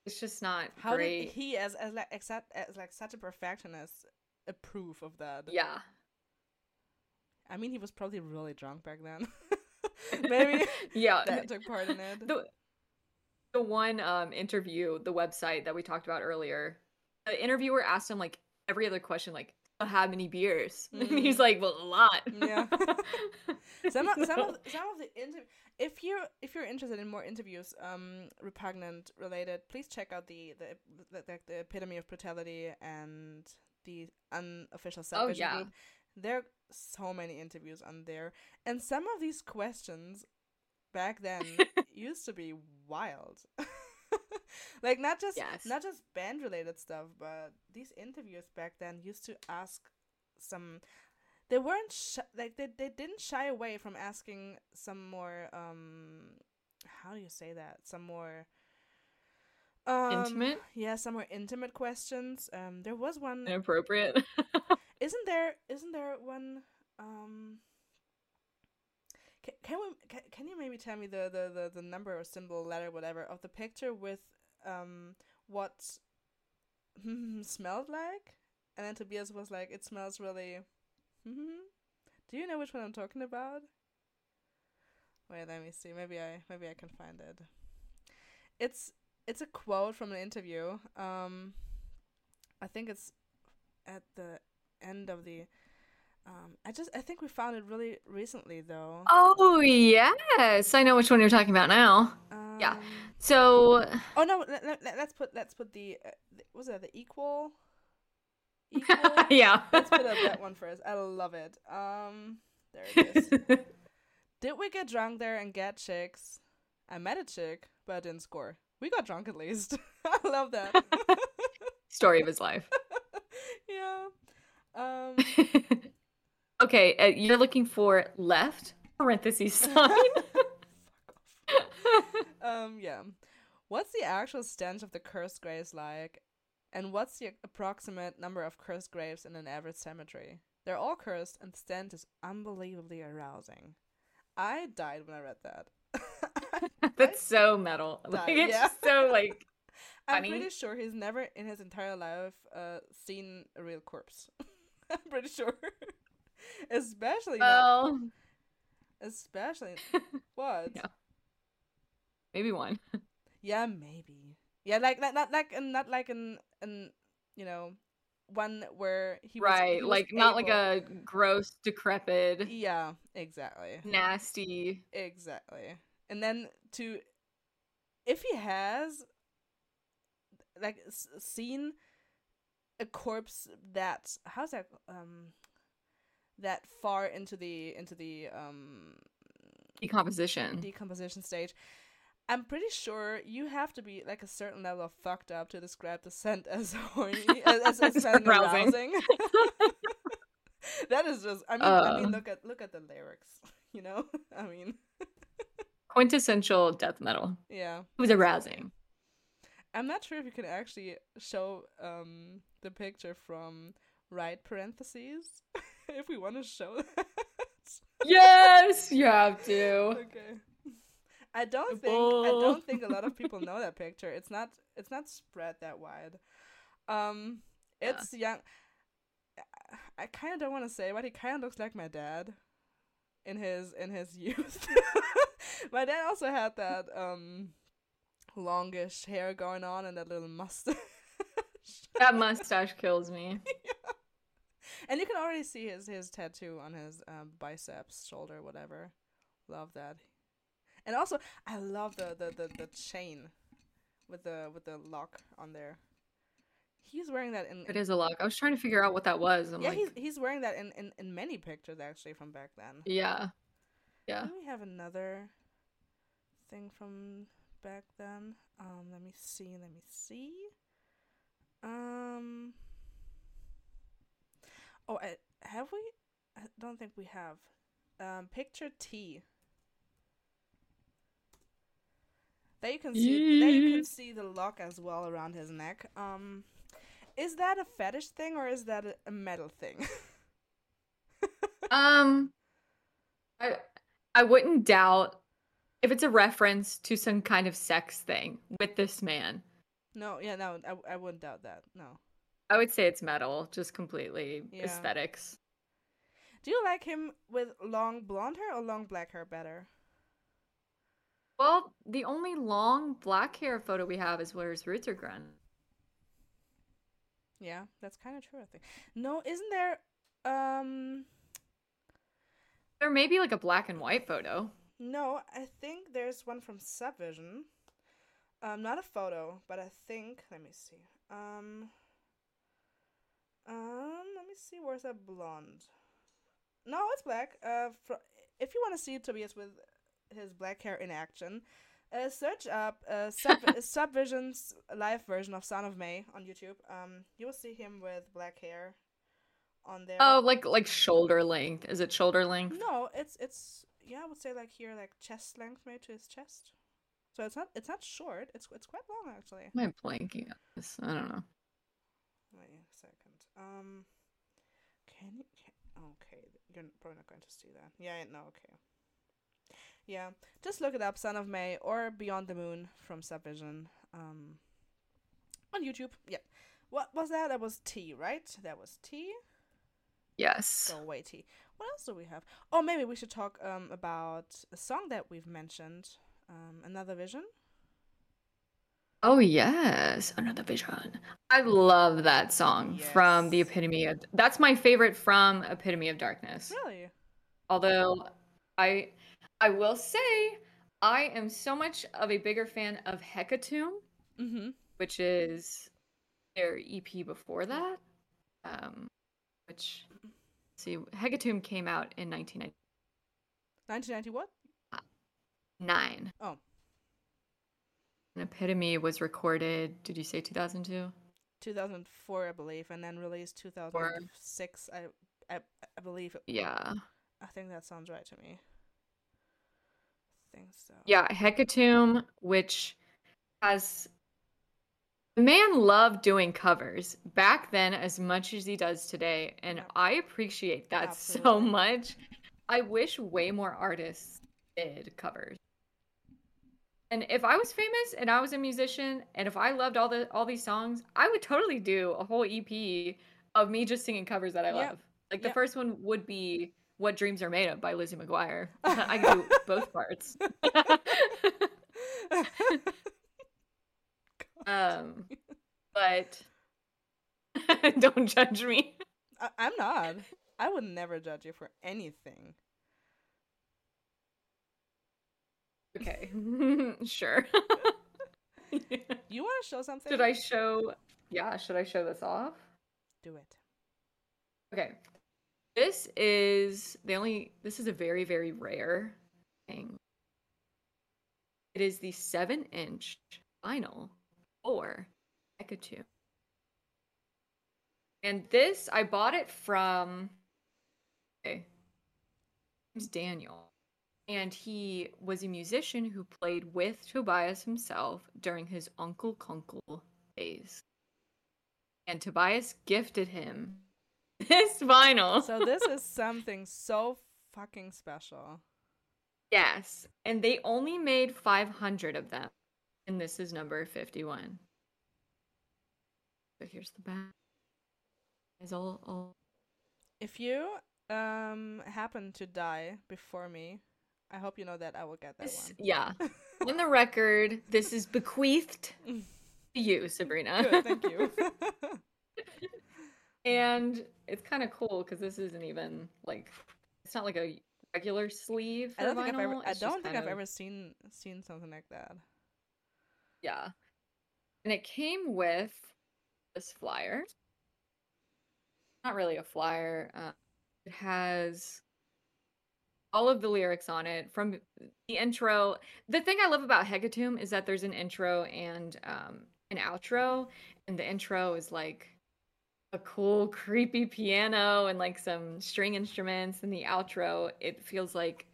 it's just not How great. did he as as like as like such a perfectionist approve of that? yeah. I mean, he was probably really drunk back then. Maybe yeah. that took part in it. the the one um interview, the website that we talked about earlier, the interviewer asked him like every other question, like how many beers, and he's Mm. like, well, a lot. Yeah. some of, some of some of the inter- if you're if you're interested in more interviews um repugnant related please check out the the the, the, the epitome of brutality and the unofficial Oh, subvision yeah. group there are so many interviews on there and some of these questions back then used to be wild like not just Yes. not just band related stuff but these interviews back then used to ask some they weren't sh- like they, they didn't shy away from asking some more um how do you say that some more um Intimate? yeah some more intimate questions um there was one Inappropriate. isn't there isn't there one um can, can we can, can you maybe tell me the, the the the number or symbol letter whatever of the picture with um what smelled like and then Tobias was like it smells really do you know which one I'm talking about Wait, let me see. Maybe I maybe I can find it. It's it's a quote from an interview. Um, I think it's at the end of the. Um, I just I think we found it really recently though. Oh yes, I know which one you're talking about now. Um, yeah. So. Oh no! Let, let, let's put let's put the uh, was it the equal? Equal. yeah. let's put up that one first. I love it. Um, there it is. Did we get drunk there and get chicks? I met a chick, but I didn't score. We got drunk at least. I love that. Story of his life. yeah. Um. Okay, uh, you're looking for left parentheses sign. Um. Yeah. What's the actual stench of the cursed graves like? And what's the approximate number of cursed graves in an average cemetery? They're all cursed, and the stench is unbelievably arousing. I died when I read that. That's so metal. Like it's yeah. just so like I'm funny. pretty sure he's never in his entire life uh, seen a real corpse. I'm pretty sure. especially not, especially what? Yeah. maybe one. Yeah, maybe. Yeah, like not not like and not like an an you know one where he was, right, he like not like a gross, decrepit, yeah exactly nasty. exactly and then to if he has like seen a corpse that how's that um that far into the into the um Decomposition. decomposition stage. I'm pretty sure you have to be like a certain level of fucked up to describe the scent as horny, as, as, as arousing. arousing. that is just. I mean, I mean, Uh. look at look at the lyrics. You know, I mean, Quintessential death metal. yeah. It was arousing. I'm not sure if you can actually show um the picture from right parentheses if we want to show that. yes, you have to. okay. I don't think I don't think a lot of people know that picture. It's not it's not spread that wide. Um Yeah. it's young I kind of don't want to say, but he kind of looks like my dad in his in his youth. my dad also had that um longish hair going on and that little mustache. That mustache kills me. And you can already see his his tattoo on his um, biceps, shoulder, whatever. Love that. And also, I love the, the, the, the chain with the with the lock on there. He's wearing that in. It is a lock. I was trying to figure out what that was. I'm yeah, like, he's he's wearing that in, in, in many pictures actually from back then. yeah, yeah. Then we have another thing from back then. Um, let me see. Let me see. Um. Oh, I, have we? I don't think we have. Um, picture T. There you can see. There you can see the lock as well around his neck. Um, is that a fetish thing or is that a, a metal thing? Um, I I wouldn't doubt if it's a reference to some kind of sex thing with this man. no, yeah, no, I, I wouldn't doubt that. No. I would say it's metal, just completely Yeah. aesthetics. Do you like him with long blonde hair or long black hair better? Well, the only long black hair photo we have is where his roots are grown. Yeah, that's kind of true. I think. No, isn't there? Um, There may be like a black and white photo. no, I think there's one from Subvision. Um, not a photo, but I think. Let me see. Um. Um, let me see. Where's that blonde? No, it's black. Uh, fr- if you want to see Tobias with his black hair in action, uh, search up uh, Sub Subvision's live version of Son of May on YouTube. Um, you will see him with black hair on there. Oh, like like shoulder length. Is it shoulder length? No, it's it's yeah, I would say like here like chest length maybe to his chest. So it's not it's not short. It's it's quite long actually. Am I blanking on this? I don't know. Wait. Um, can you? Can, okay, you're probably not going to see that. Yeah, no, okay. Yeah, just look it up, Son of May or Beyond the Moon from Subvision. Um, on YouTube. Yeah. What was that? That was T, right? That was T. Yes. Go away, T. What else do we have? Oh, maybe we should talk um about a song that we've mentioned. Um, Another Vision. Oh yes, another vision. I love that song from the Epitome of That's my favorite from Epitome of Darkness. Really? Although I I will say I am so much of a bigger fan of Hecatomb, Mm-hmm. which is their EP before that. Um which let's see Hecatomb came out in 1999. 1990 what? Oh. And Epitome was recorded, did you say 2002? 2004, I believe, and then released 2006. I, I, I believe. It, Yeah. I think that sounds right to me. I think so. Yeah, Hecatomb, which has the man loved doing covers back then as much as he does today, and Yep. I appreciate that so much. I wish way more artists did covers. And if I was famous and I was a musician, and if I loved all the all these songs, I would totally do a whole EP of me just singing covers that I Yep. love. Like the Yep. first one would be "What Dreams Are Made Of" by Lizzie McGuire. I could do both parts. Um, but don't judge me. I, I'm not. I would never judge you for anything. Okay, sure. You want to show something? should I show? Yeah, should I show this off? do it? Okay, this is the only. This is a very very rare thing. It is the seven-inch vinyl for Hecatomb. And this, I bought it from. Okay. Name's Daniel. And he was a musician who played with Tobias himself during his Uncle Kunkel days. And Tobias gifted him this vinyl. So this is something so fucking special. Yes. And they only made 500 of them. And this is number 51. So here's the back. Is all, all If you um happen to die before me, I hope you know that I will get that this, one. yeah. On the record, this is bequeathed to you, Sabrina. Good, thank you. and it's kind of cool because this isn't even like it's not like a regular sleeve. I don't think I've ever. vinyl, I it's don't think I've of- ever seen seen something like that. Yeah. And it came with this flyer. Not really a flyer. Uh, it has all of the lyrics on it from the intro. The thing I love about Hecatomb is that there's an intro and um, an outro, and the intro is like a cool, creepy piano and like some string instruments, and the outro it feels like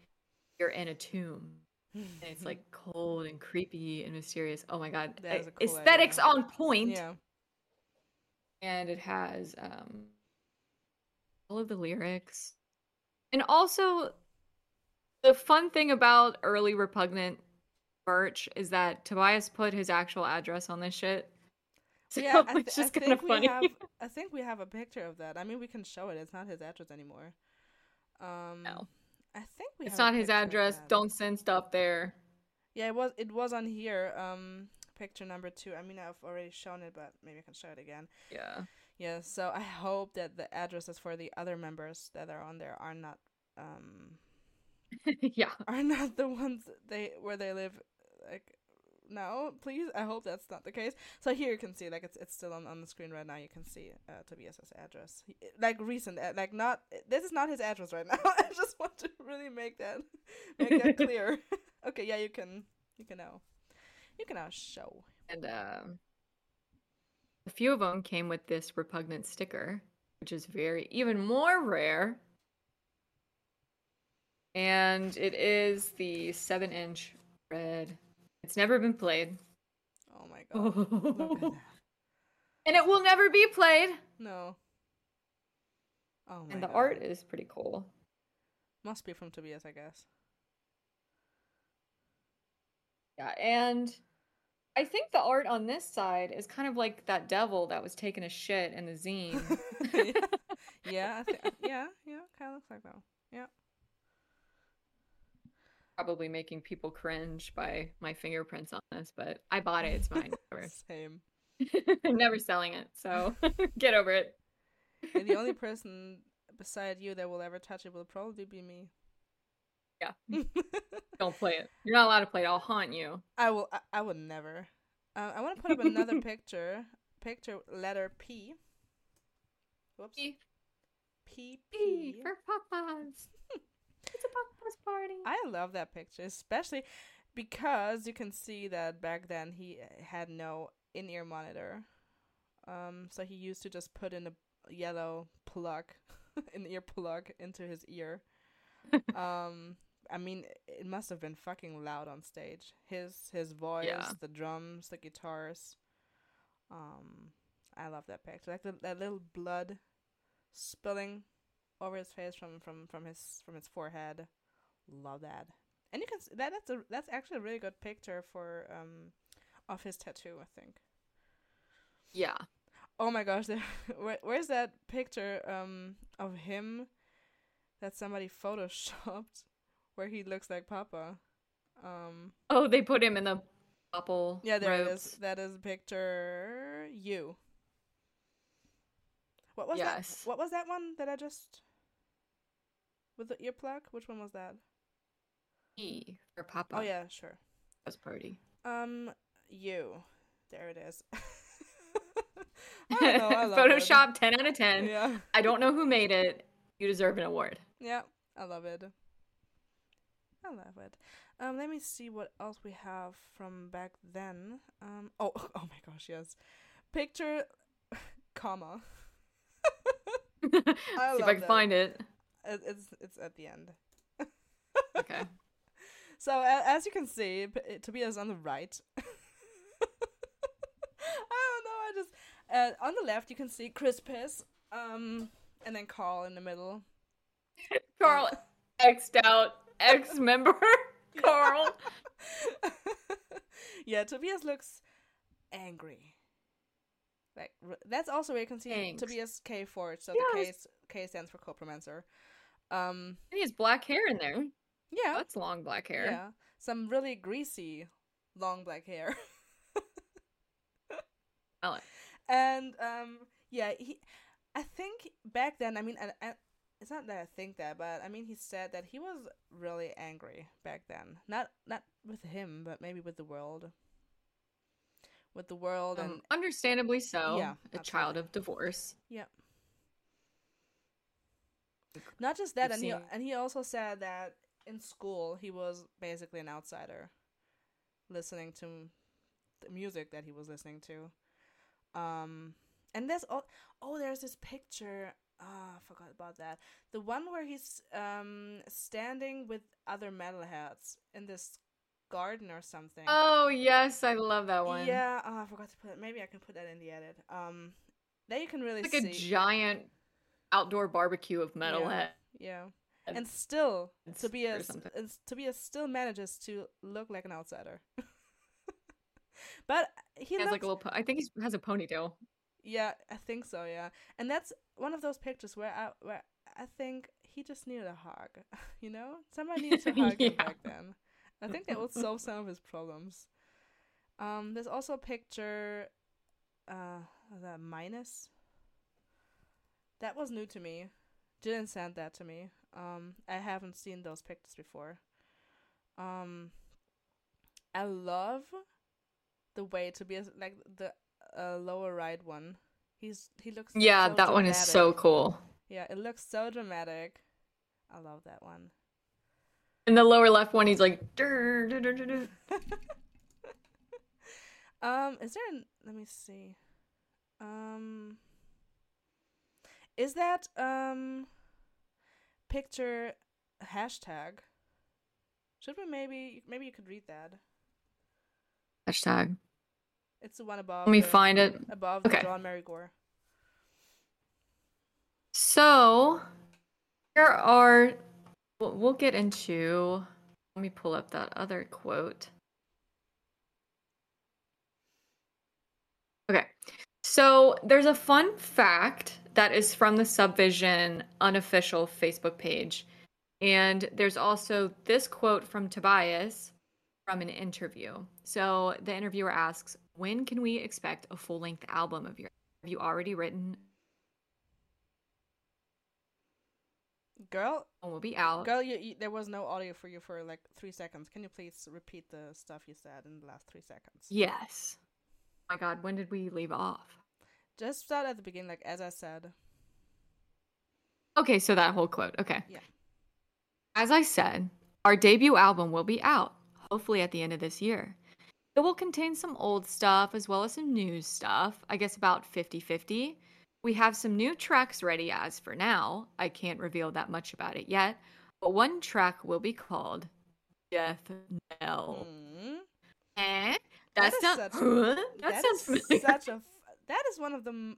you're in a tomb and it's like cold and creepy and mysterious. Oh my god, That is I- a cool aesthetics idea. on point. yeah. And it has um all of the lyrics, and also the fun thing about early repugnant merch is that Tobias put his actual address on this shit. So yeah, I, th- it's just kind of think we funny. have. I think we have a picture of that. I mean, we can show it. It's not his address anymore. Um, No. I think we. It's not his address. Don't send stuff there. Yeah, it was. It was on here. Um, picture number two. I mean, I've already shown it, but maybe I can show it again. Yeah. Yeah. So I hope that the addresses for the other members that are on there are not um yeah. are not the ones they where they live like no please i hope that's not the case. So here you can see like it's it's still on, on the screen right now. You can see uh tobias's address. He- like recent uh, like not this is not his address right now. I just want to really make that make that clear. Okay yeah you can you can now you can now show. And um, a few of them came with this repugnant sticker, which is very even more rare. And it is the seven inch red. It's never been played. oh my god and it will never be played. no oh my and the god. art is pretty cool. must be from tobias i guess Yeah, and I think the art on this side is kind of like that devil that was taking a shit in the zine. yeah I thi- yeah yeah kind of looks like that Yeah. Probably making people cringe by my fingerprints on this, but I bought it. It's mine. Same. I'm never selling it, so get over it. And the only person beside you that will ever touch it will probably be me. Yeah. Don't play it. You're not allowed to play it. I'll haunt you. I will. I, I would never. Uh, I want to put up another picture. Picture letter P. Whoops. P. P P P. for Papa's. it's a Papa's party. I love that picture, especially because you can see that back then he had no in-ear monitor. Um, so he used to just put in a yellow plug, an ear plug into his ear. um, I mean, it must have been fucking loud on stage. His his voice, Yeah. the drums, the guitars. Um, I love that picture. Like the, that little blood spilling over his face from from from his from his forehead. Love that. And you can that that's a that's actually a really good picture for um of his tattoo, I think. Yeah. Oh my gosh, there, where, where's that picture um of him that somebody photoshopped where he looks like Papa? Um Oh, they put him in the purple. yeah, there it is. That is picture you. What was Yes. that? What was that one that I just with the earplug? Which one was that? P for Papa. Oh yeah, sure. Papa's party. Um, you. There it is. I don't know. I love it. Photoshop 10 out of 10. Yeah, I don't know who made it. You deserve an award. yeah. I love it. I love it. Um, let me see what else we have from back then. Um, oh, oh my gosh, yes. Picture, comma. I See if I can that. find it. It, it's it's at the end. Okay. So a as you can see, P- Tobias on the right. I don't know. I just uh, on the left you can see Chris Piss, um, and then Carl in the middle. Carl X'd out. Ex member. Carl. yeah, Tobias looks angry. Like r- that's also where you can see Thanks. Tobias K Forge. So the K K stands for Copromancer. Um, He has black hair in there. Yeah, That's long black hair. yeah, some really greasy long black hair. Like- and um yeah he i think back then i mean I, I, it's not that i think that but i mean he said that he was really angry back then not not with him but maybe with the world with the world and Um, understandably so. Yeah, a child of divorce. yeah not just that and he, and he also said that in school he was basically an outsider listening to the music that he was listening to um and there's oh, oh there's this picture ah i forgot about that the one where he's um standing with other metalheads in this garden or something Oh yes, I love that one. yeah oh, i forgot to put it maybe i can put that in the edit um there you can really It's like see a giant outdoor barbecue of Yeah. metalhead. yeah And and still Tobias Tobias still manages to look like an outsider. but he He has looks, like a little. Po- I think he has a ponytail. yeah, I think so, yeah. And that's one of those pictures where I where I think he just needed a hug. You know, somebody needed to hug him back then. I think that would solve some of his problems. Um, there's also a picture, uh, the minus. That was new to me. Didn't send that to me. Um, I haven't seen those pictures before. Um, I love the way Tobias like the uh, lower right one. He's he looks Yeah, so that one is so cool. Yeah, it looks so dramatic. I love that one. In the lower left one, he's like. "Dur, dur, dur, dur, dur." um, is there? An, let me see. Um, is that um picture hashtag? Should we maybe maybe you could read that? Hashtag. It's the one above. Let me the- find it. above Okay. the John Mary Goore. So there are. We'll get into. Let me pull up that other quote. Okay. So there's a fun fact that is from the Subvision unofficial Facebook page. And there's also this quote from Tobias from an interview. So the interviewer asks, When can we expect a full length album of yours? Have you already written? Girl, oh, we'll be out. girl, you, you, there was no audio for you for like three seconds. Can you please repeat the stuff you said in the last three seconds? Yes. Oh my God, when did we leave off? Just start at the beginning, like as I said. Okay, so that whole quote. Okay. Yeah. As I said, our debut album will be out, hopefully at the end of this year. It will contain some old stuff as well as some new stuff, I guess about 50 50. We have some new tracks ready as for now. I can't reveal that much about it yet, but one track will be called Death Knell. Hmm. Eh? That That's is not. such- Huh? That, That sounds such a. That is one of the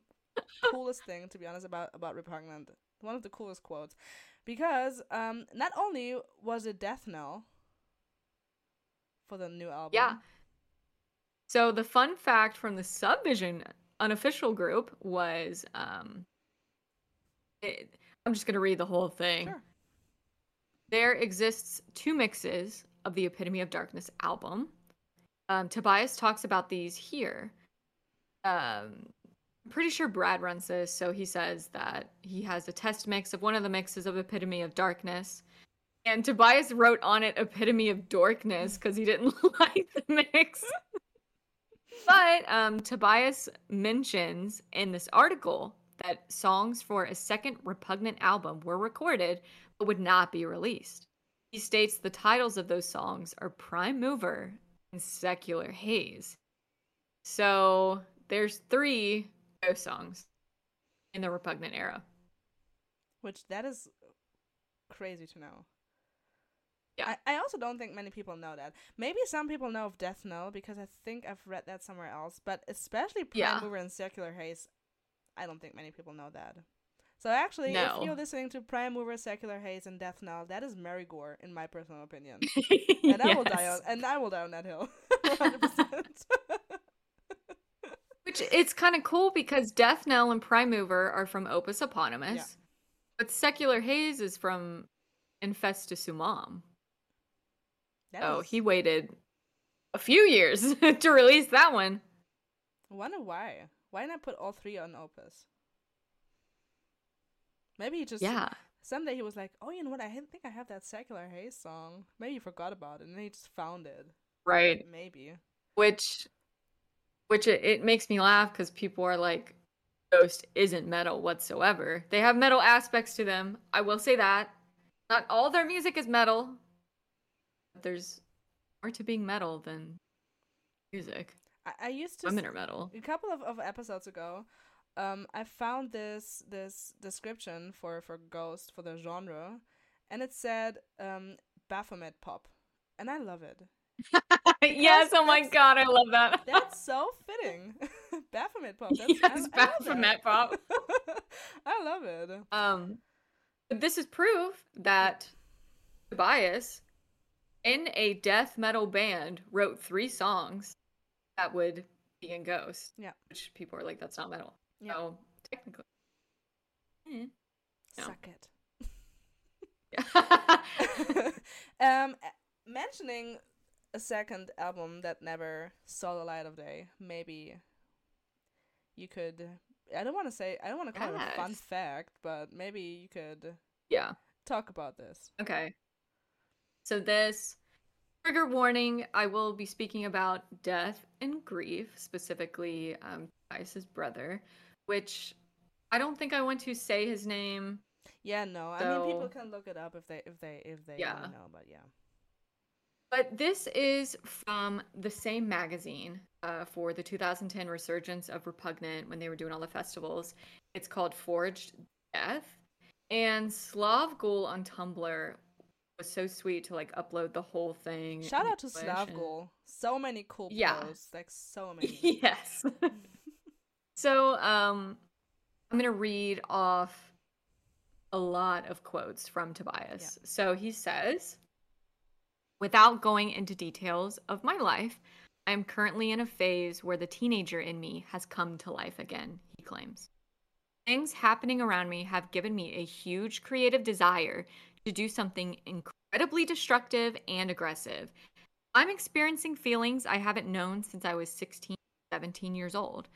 coolest thing, to be honest, about about repugnant. One of the coolest quotes, because um, not only was it death knell for the new album. Yeah. So the fun fact from the Subvision unofficial group was um it, I'm just going to read the whole thing. Sure. There exists two mixes of the Epitome of Darkness album. Um, Tobias talks about these here. Um, I'm pretty sure Brad runs this, so he says that he has a test mix of one of the mixes of Epitome of Darkness. And Tobias wrote on it Epitome of Darkness because he didn't like the mix. but um, Tobias mentions in this article that songs for a second Repugnant album were recorded but would not be released. He states the titles of those songs are Prime Mover and Secular Haze. So there's three ghost songs in the Repugnant era. which that is crazy to know. Yeah. I, I also don't think many people know that. Maybe some people know of Death Knell because I think I've read that somewhere else, but especially Prime Yeah. Mover and Secular Haze, I don't think many people know that. So actually, No. if you're listening to Prime Mover, Secular Haze, and Death Knell, that is Mary Goore, in my personal opinion. And I will die on and I will die on that hill. 100%. Which it's kind of cool because Death Knell and Prime Mover are from Opus Eponymous, Yeah. but Secular Haze is from Infestus. That Oh, is- he waited a few years to release that one. I wonder why. Why not put all three on Opus? Maybe he just Yeah. someday he was like, "Oh, you know what? I think I have that Secular Haze song. Maybe he forgot about it, and then he just found it. Right. Maybe. Which which it, it makes me laugh because people are like Ghost isn't metal whatsoever. They have metal aspects to them. I will say that. Not all their music is metal. But there's more to being metal than music. I, I used to Women are metal. a couple of, of episodes ago. Um, I found this this description for for Ghost for the genre, and it said um Baphomet pop, and I love it. yes, oh my god, I love that. That's so fitting. Baphomet pop. That's, yes, I, Baphomet pop. I love it. Um, but this is proof that Tobias, in a death metal band, wrote three songs that would be in Ghost. Yeah. Which people are like, that's not metal. Yeah. So technically. eh. No. Suck it. Yeah. um, mentioning a second album that never saw the light of day, maybe you could. I don't want to say. I don't want to call it a fun fact, but maybe you could yeah. talk about this. Okay. So this trigger warning, I will be speaking about death and grief, specifically um Tobias's brother, which I don't think I want to say his name. Yeah, no. I mean, people can look it up if they if they if they Yeah. know. But yeah, But this is from the same magazine uh, for the 2010 resurgence of Repugnant when they were doing all the festivals. It's called Forged Death. And Slav Ghoul on Tumblr was so sweet to like upload the whole thing. shout out to Slav Ghoul. So many cool Yeah. posts, like so many. yes. so um I'm going to read off a lot of quotes from Tobias. So he says, Without going into details of my life, I am currently in a phase where the teenager in me has come to life again, he claims. Things happening around me have given me a huge creative desire to do something incredibly destructive and aggressive. I'm experiencing feelings I haven't known since I was 16, 17 years old.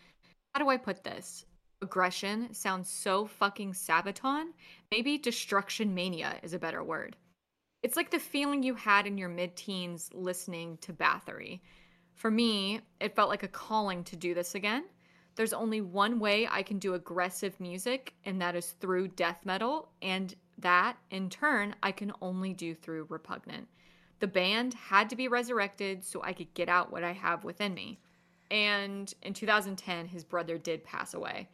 How do I put this? Aggression sounds so fucking Sabaton. Maybe destruction mania is a better word. It's like the feeling you had in your mid teens listening to Bathory. For me, it felt like a calling to do this again. There's only one way I can do aggressive music, and that is through death metal, and that, in turn, I can only do through Repugnant. The band had to be resurrected so I could get out what I have within me. And in 2010, his brother did pass away.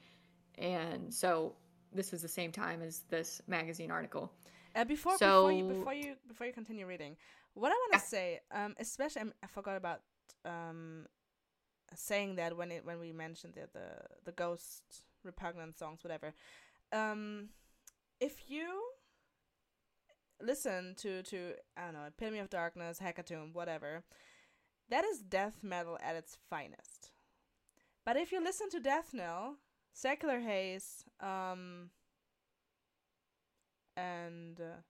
And so this was the same time as this magazine article. Uh, before so, before you before you before you continue reading, what I want to yeah. say, um, especially I forgot about um, saying that when it when we mentioned the the, the ghost repugnant songs, whatever. Um, if you listen to to I don't know Epitome of Darkness, Hecatomb, whatever, that is death metal at its finest. But if you listen to Death Knell, Secular Haze, um, and uh,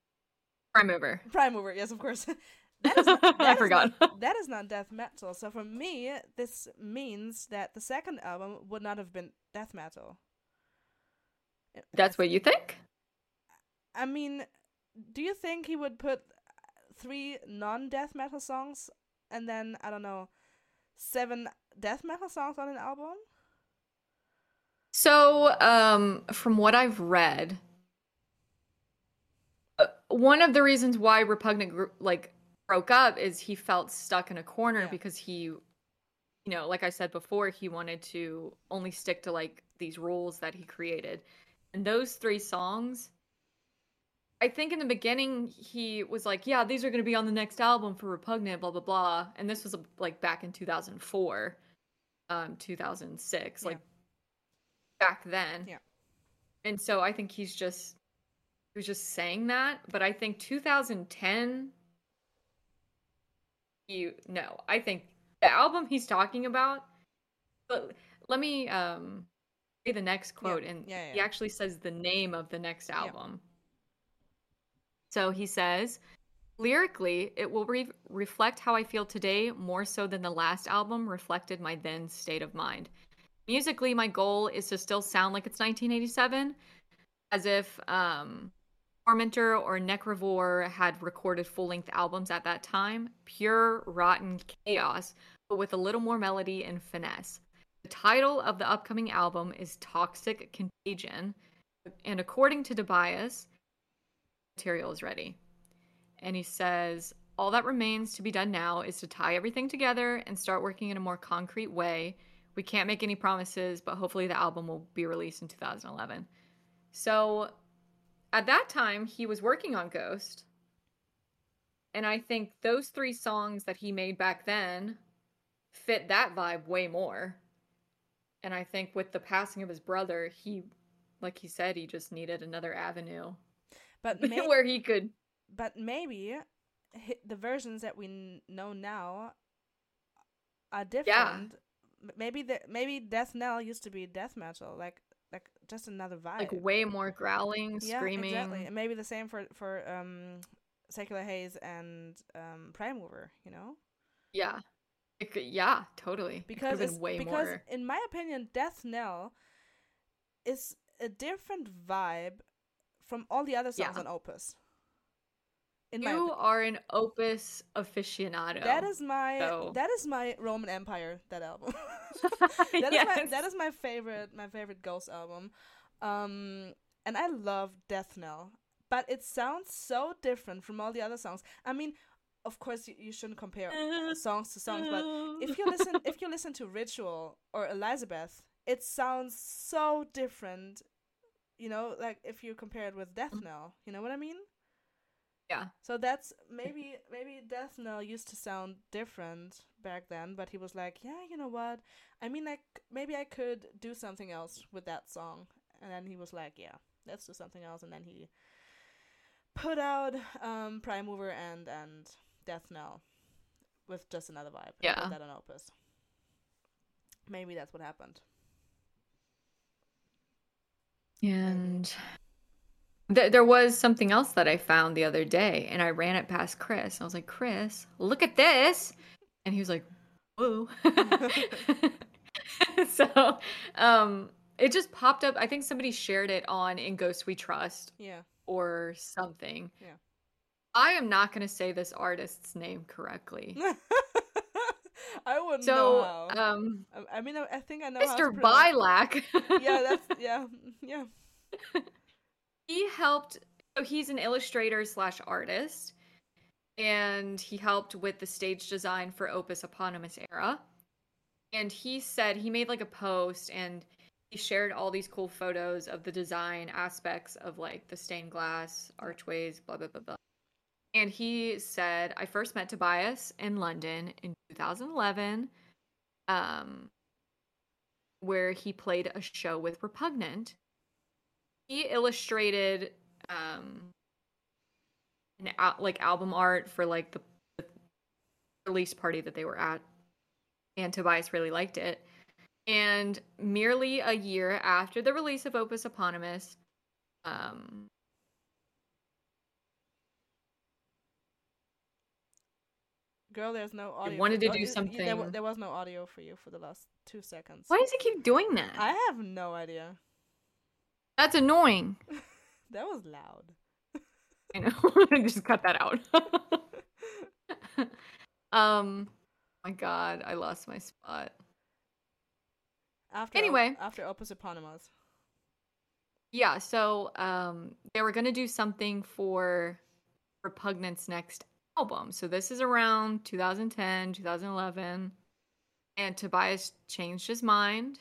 Prime Mover. Prime Mover, yes, of course. that is not, that I forgot. Not, that is not death metal. So for me, this means that the second album would not have been death metal. That's what you think? I mean, do you think he would put three non-death metal songs and then I don't know, seven death metal songs on an album? So, um, from what I've read, one of the reasons why Repugnant gr- like broke up is he felt stuck in a corner yeah. because he, you know, like I said before, he wanted to only stick to like these rules that he created, and those three songs. I think in the beginning he was like, "Yeah, these are going to be on the next album for Repugnant," blah blah blah, and this was like back in 2004, um, 2006, yeah. like back then. Yeah. And so I think he's just he was just saying that, but I think 2010 you no, I think the album he's talking about but let me um say the next quote yeah. and yeah, yeah. he actually says the name of the next album. So he says Lyrically, it will re- reflect how I feel today more so than the last album reflected my then state of mind. Musically, my goal is to still sound like it's 1987, as if um, Tormentor or Necrovore had recorded full length albums at that time. Pure, rotten chaos, but with a little more melody and finesse. The title of the upcoming album is Toxic Contagion, and according to Tobias, material is ready. And he says, All that remains to be done now is to tie everything together and start working in a more concrete way we can't make any promises, but hopefully the album will be released in 2011. So at that time, he was working on Ghost. And I think those three songs that he made back then fit that vibe way more. And I think with the passing of his brother, he, like he said, he just needed another avenue. But may- where he could. But maybe the versions that we know now are different. Yeah maybe the maybe Death Knell used to be death metal, like like just another vibe. Like way more growling, yeah, screaming. Exactly. And maybe the same for for um Secular Haze and um Prime Mover, you know? Yeah. Could, yeah, totally. Because it's, way because more. in my opinion, Death Knell is a different vibe from all the other songs yeah. on Opus. In you are an opus aficionado. That is my so. that is my Roman Empire. That album. that yes. is my that is my favorite my favorite Ghost album, um, and I love Death Knell. But it sounds so different from all the other songs. I mean, of course you, you shouldn't compare uh, songs to songs, but uh. if you listen if you listen to Ritual or Elizabeth, it sounds so different. You know, like if you compare it with Death mm. Knell, you know what I mean? Yeah. So that's maybe maybe Death Knell used to sound different back then, but he was like, yeah, you know what? I mean, like maybe I could do something else with that song, and then he was like, yeah, let's do something else, and then he put out um, Prime Mover and and Death Knell with just another vibe. Yeah. that on Opus. Maybe that's what happened. And Th- there was something else that I found the other day, and I ran it past Chris. I was like, Chris, look at this. And he was like, whoa. so um, it just popped up. I think somebody shared it on In Ghost We Trust Yeah. or something. Yeah. I am not going to say this artist's name correctly. I wouldn't So, know how. um, I- mean, I, I think I know Mr. Bilac. Yeah, that's yeah, yeah. He helped so he's an illustrator slash artist and he helped with the stage design for opus eponymous era. And he said he made like a post and he shared all these cool photos of the design aspects of like the stained glass archways blah blah blah blah. And he said i first met tobias in london in 2011 um where he played a show with repugnant he illustrated um an al- like album art for like the, the release party that they were at and tobias really liked it and merely a year after the release of opus eponymous um Girl, there's no audio. wanted to do y- There, something- there was no audio for you for the last two seconds. why does he keep doing that I have no idea. That's annoying That was loud. i know just cut that out um my god i lost my spot After Anyway. after Opus Eponymous. Yeah, so um they were gonna do something for Repugnant's next album. So this is around 2010, 2011. And Tobias changed his mind,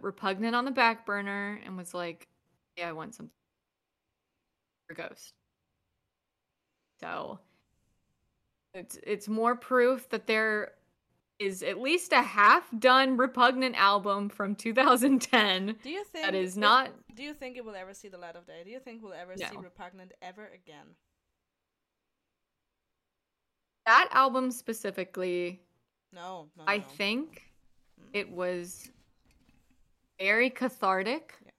Repugnant on the back burner, and was like, Yeah, I want something for Ghost. So it's it's more proof that there is at least a half done Repugnant album from 2010 Do you think that is will- not Do you think it will ever see the light of day? Do you think we'll ever see Repugnant ever again? that album specifically No, no, i no. think Mm. it was very cathartic Yeah.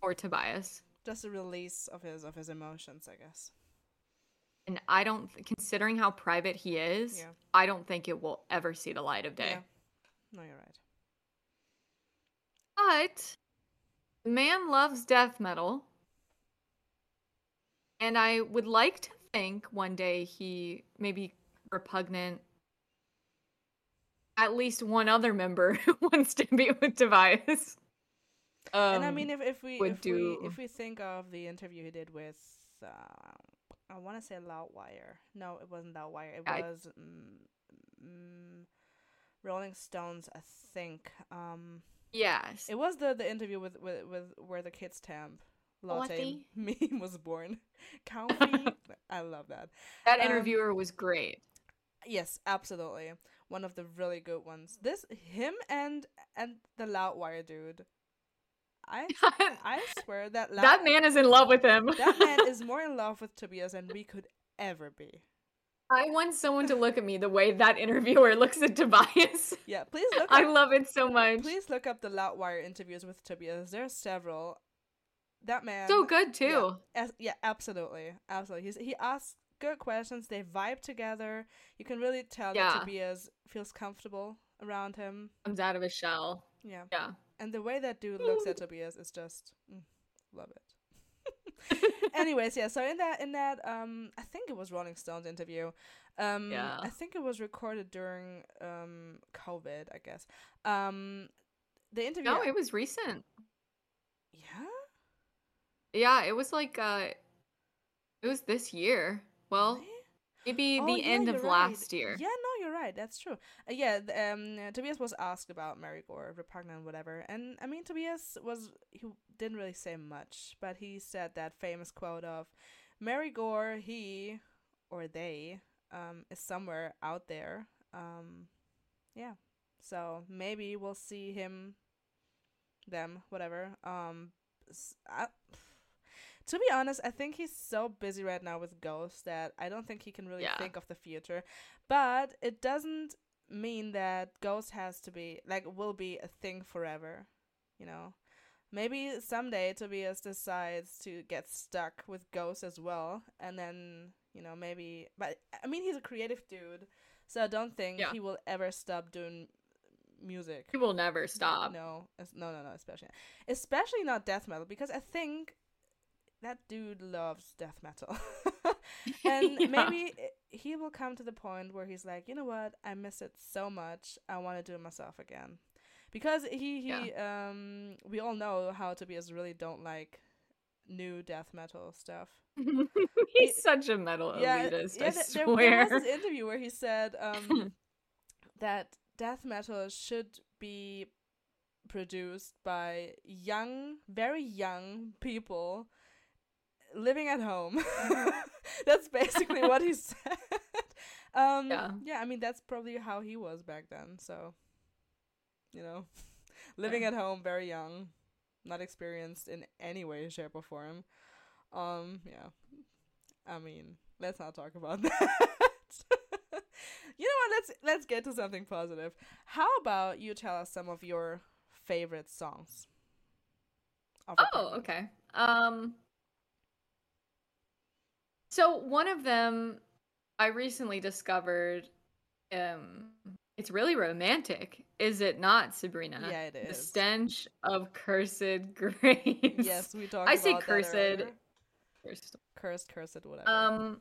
for tobias just a release of his of his emotions, I guess. and i don't considering how private he is Yeah. i don't think it will ever see the light of day Yeah. No, you're right. but man loves death metal and i would like to think one day he maybe repugnant at least one other member who wants to be with tobias and I Um, mean, if, if we if we if we think of the interview he did with, uh, I want to say Loudwire. No, it wasn't Loudwire. It I- was mm, mm, Rolling Stones, I think. Um, yes it was the the interview with with, with where the kids temp latte Latte. meme was born. Comfy. I love that. That Um, interviewer was great. Yes, absolutely. One of the really good ones. This him and and the Loudwire dude. I I swear that Loud- that man is in love with him. that man is more in love with Tobias than we could ever be. I want someone to look at me the way that interviewer looks at Tobias. Yeah, please look I up love it so much. please look up the Loudwire interviews with Tobias. There's several. That man so good too. As, yeah, absolutely, absolutely. He's, he asks good questions. They vibe together. You can really tell Yeah. that Tobias feels comfortable around him. Comes out of his shell. Yeah, Yeah. and the way that dude looks at Tobias is just mm, love it. Anyways, yeah. So in that in that um, I think it was Rolling Stones interview. Um, Yeah. I think it was recorded during um COVID. I guess. Um, the interview. no, it was recent. yeah. Yeah, it was like uh it was this year. Well, Really? maybe Oh, the yeah, end of right. last year. Yeah, no, you're right. That's true. Uh, yeah, um, uh, Tobias was asked about Mary Goore, repugnant, whatever, and I mean, Tobias was he didn't really say much, but he said that famous quote of, "Mary Goore, he or they, um, is somewhere out there." Um, yeah, so maybe we'll see him, them, whatever. Um, I to be honest, I think he's so busy right now with Ghost that I don't think he can really Yeah. think of the future. But it doesn't mean that Ghost has to be like will be a thing forever, you know. maybe someday Tobias decides to get stuck with Ghost as well, and then you know maybe. But I mean, he's a creative dude, so I don't think Yeah. he will ever stop doing music. He will never stop. No, no, no, no, especially, especially not death metal because I think that dude loves death metal, and Yeah. maybe i- he will come to the point where he's like, you know what, I miss it so much, I want to do it myself again, because he he um we all know how Tobias really don't like new death metal stuff. He's such a metal elitist. I th- there, swear. there was this interview where he said um, that death metal should be produced by young, very young people living at home. that's basically what he said. Um, Yeah. yeah, I mean that's probably how he was back then. So, you know, living Yeah. at home, very young, not experienced in any way, shape, or form. Um, yeah. I mean, let's not talk about that. you know what? Let's let's get to something positive. How about you tell us some of your favorite songs? Oh, okay. Um So one of them I recently discovered um it's really romantic. Is it not, Sabrina? Yeah, it is. The stench of cursed graves. Yes, we talked. I say cursed. Cursed. Cursed, cursed, whatever. Um,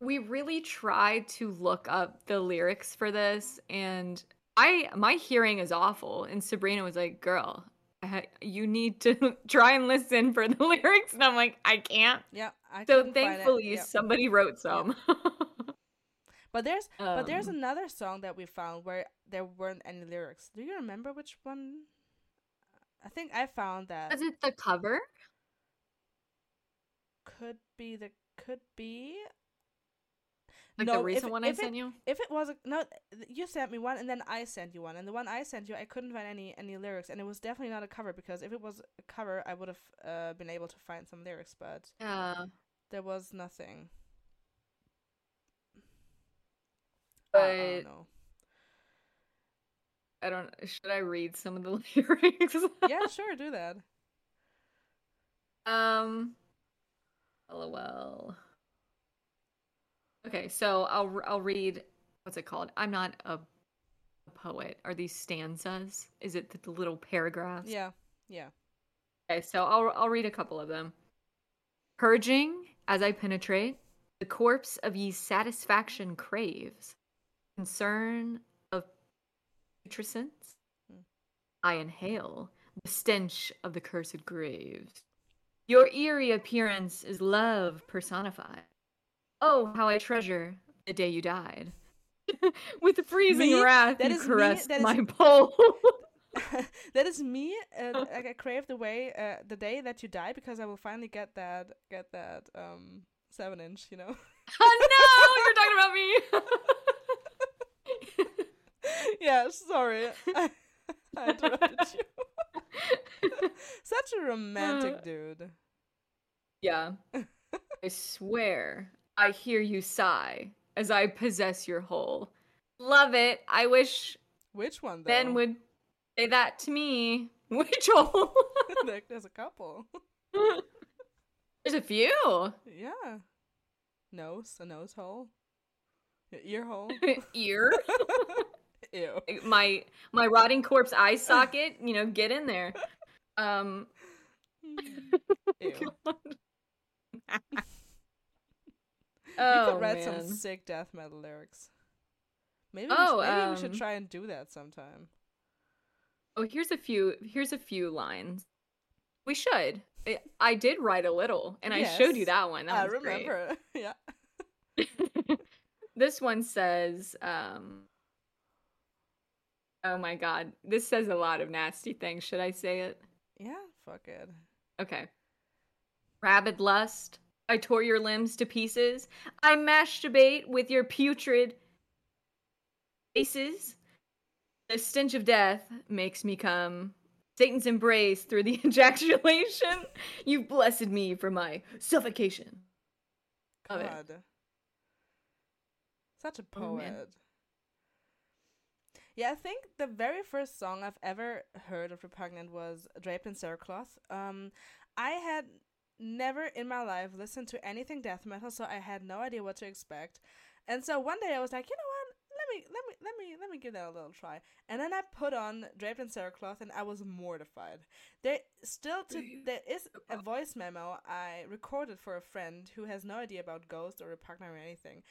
we really tried to look up the lyrics for this, and I my hearing is awful. And Sabrina was like, "Girl, you need to try and listen for the lyrics." And I'm like, "I can't." yeah, I So couldn't find it. thankfully, Yeah. somebody wrote some. But there's but there's Um, another song that we found where there weren't any lyrics. Do you remember which one? I think I found that Is it the cover? could be the could be Like No, the recent it- one I if sent you? if it was a, no you sent me one and then I sent you one and the one I sent you I couldn't find any any lyrics and it was definitely not a cover because if it was a cover I would have uh, been able to find some lyrics but Yeah. There was nothing. I- I don't know. I don't. Should I read some of the lyrics? Yeah, sure, do that. Um. LOL. Okay, so I'll I'll read. What's it called? I'm not a, a poet. Are these stanzas? Is it the, the little paragraphs? Yeah, yeah. Okay, so I'll I'll read a couple of them. Purging as I penetrate, the corpse of ye satisfaction craves, concern of putrescence. Hmm. I inhale the stench of the cursed graves. Your eerie appearance is love personified. Oh, how I treasure the day you died. With freezing Me? wrath, That you me? caressed That is- my pole. that is me. Uh, like I crave the way, uh, the day that you die, because I will finally get that, get that um seven inch. You know. oh no, you're talking about me. yeah, sorry. I, I interrupted you. Such a romantic dude. yeah. I swear, I hear you sigh as I possess your whole. Love it. I wish Which one though? Ben would say that to me. Which hole? like, there's a couple. There's a few. Yeah. Nose, a nose hole. Ear hole. Ear. Ew. my my rotting corpse eye socket. You know, get in there. Um. Ew. oh could write man. some sick death metal lyrics. Maybe, Oh, we, sh- maybe we should um, try and do that sometime. Oh, here's a few. Here's a few lines. We should. I, I did write a little, and I showed you that one. That I was great. remember. yeah. this one says, um, "Oh my god, this says a lot of nasty things." Should I say it? Yeah, fuck it. Okay. Rabid lust. I tore your limbs to pieces. I masturbate with your putrid faces. The stench of death makes me come. Satan's embrace through the ejaculation. You've blessed me for my suffocation. Love it. God. Such a Oh, poet. Yeah, I think the very first song I've ever heard of Repugnant was Draped in Sailcloth. Um, I had never in my life listened to anything death metal, so I had no idea what to expect. And so one day I was like, you know me let me let me let me give that a little try. And then I put on Draped in Sailcloth, and I was mortified. There still to there is a voice memo I recorded for a friend who has no idea about Ghost or Repugnant or anything.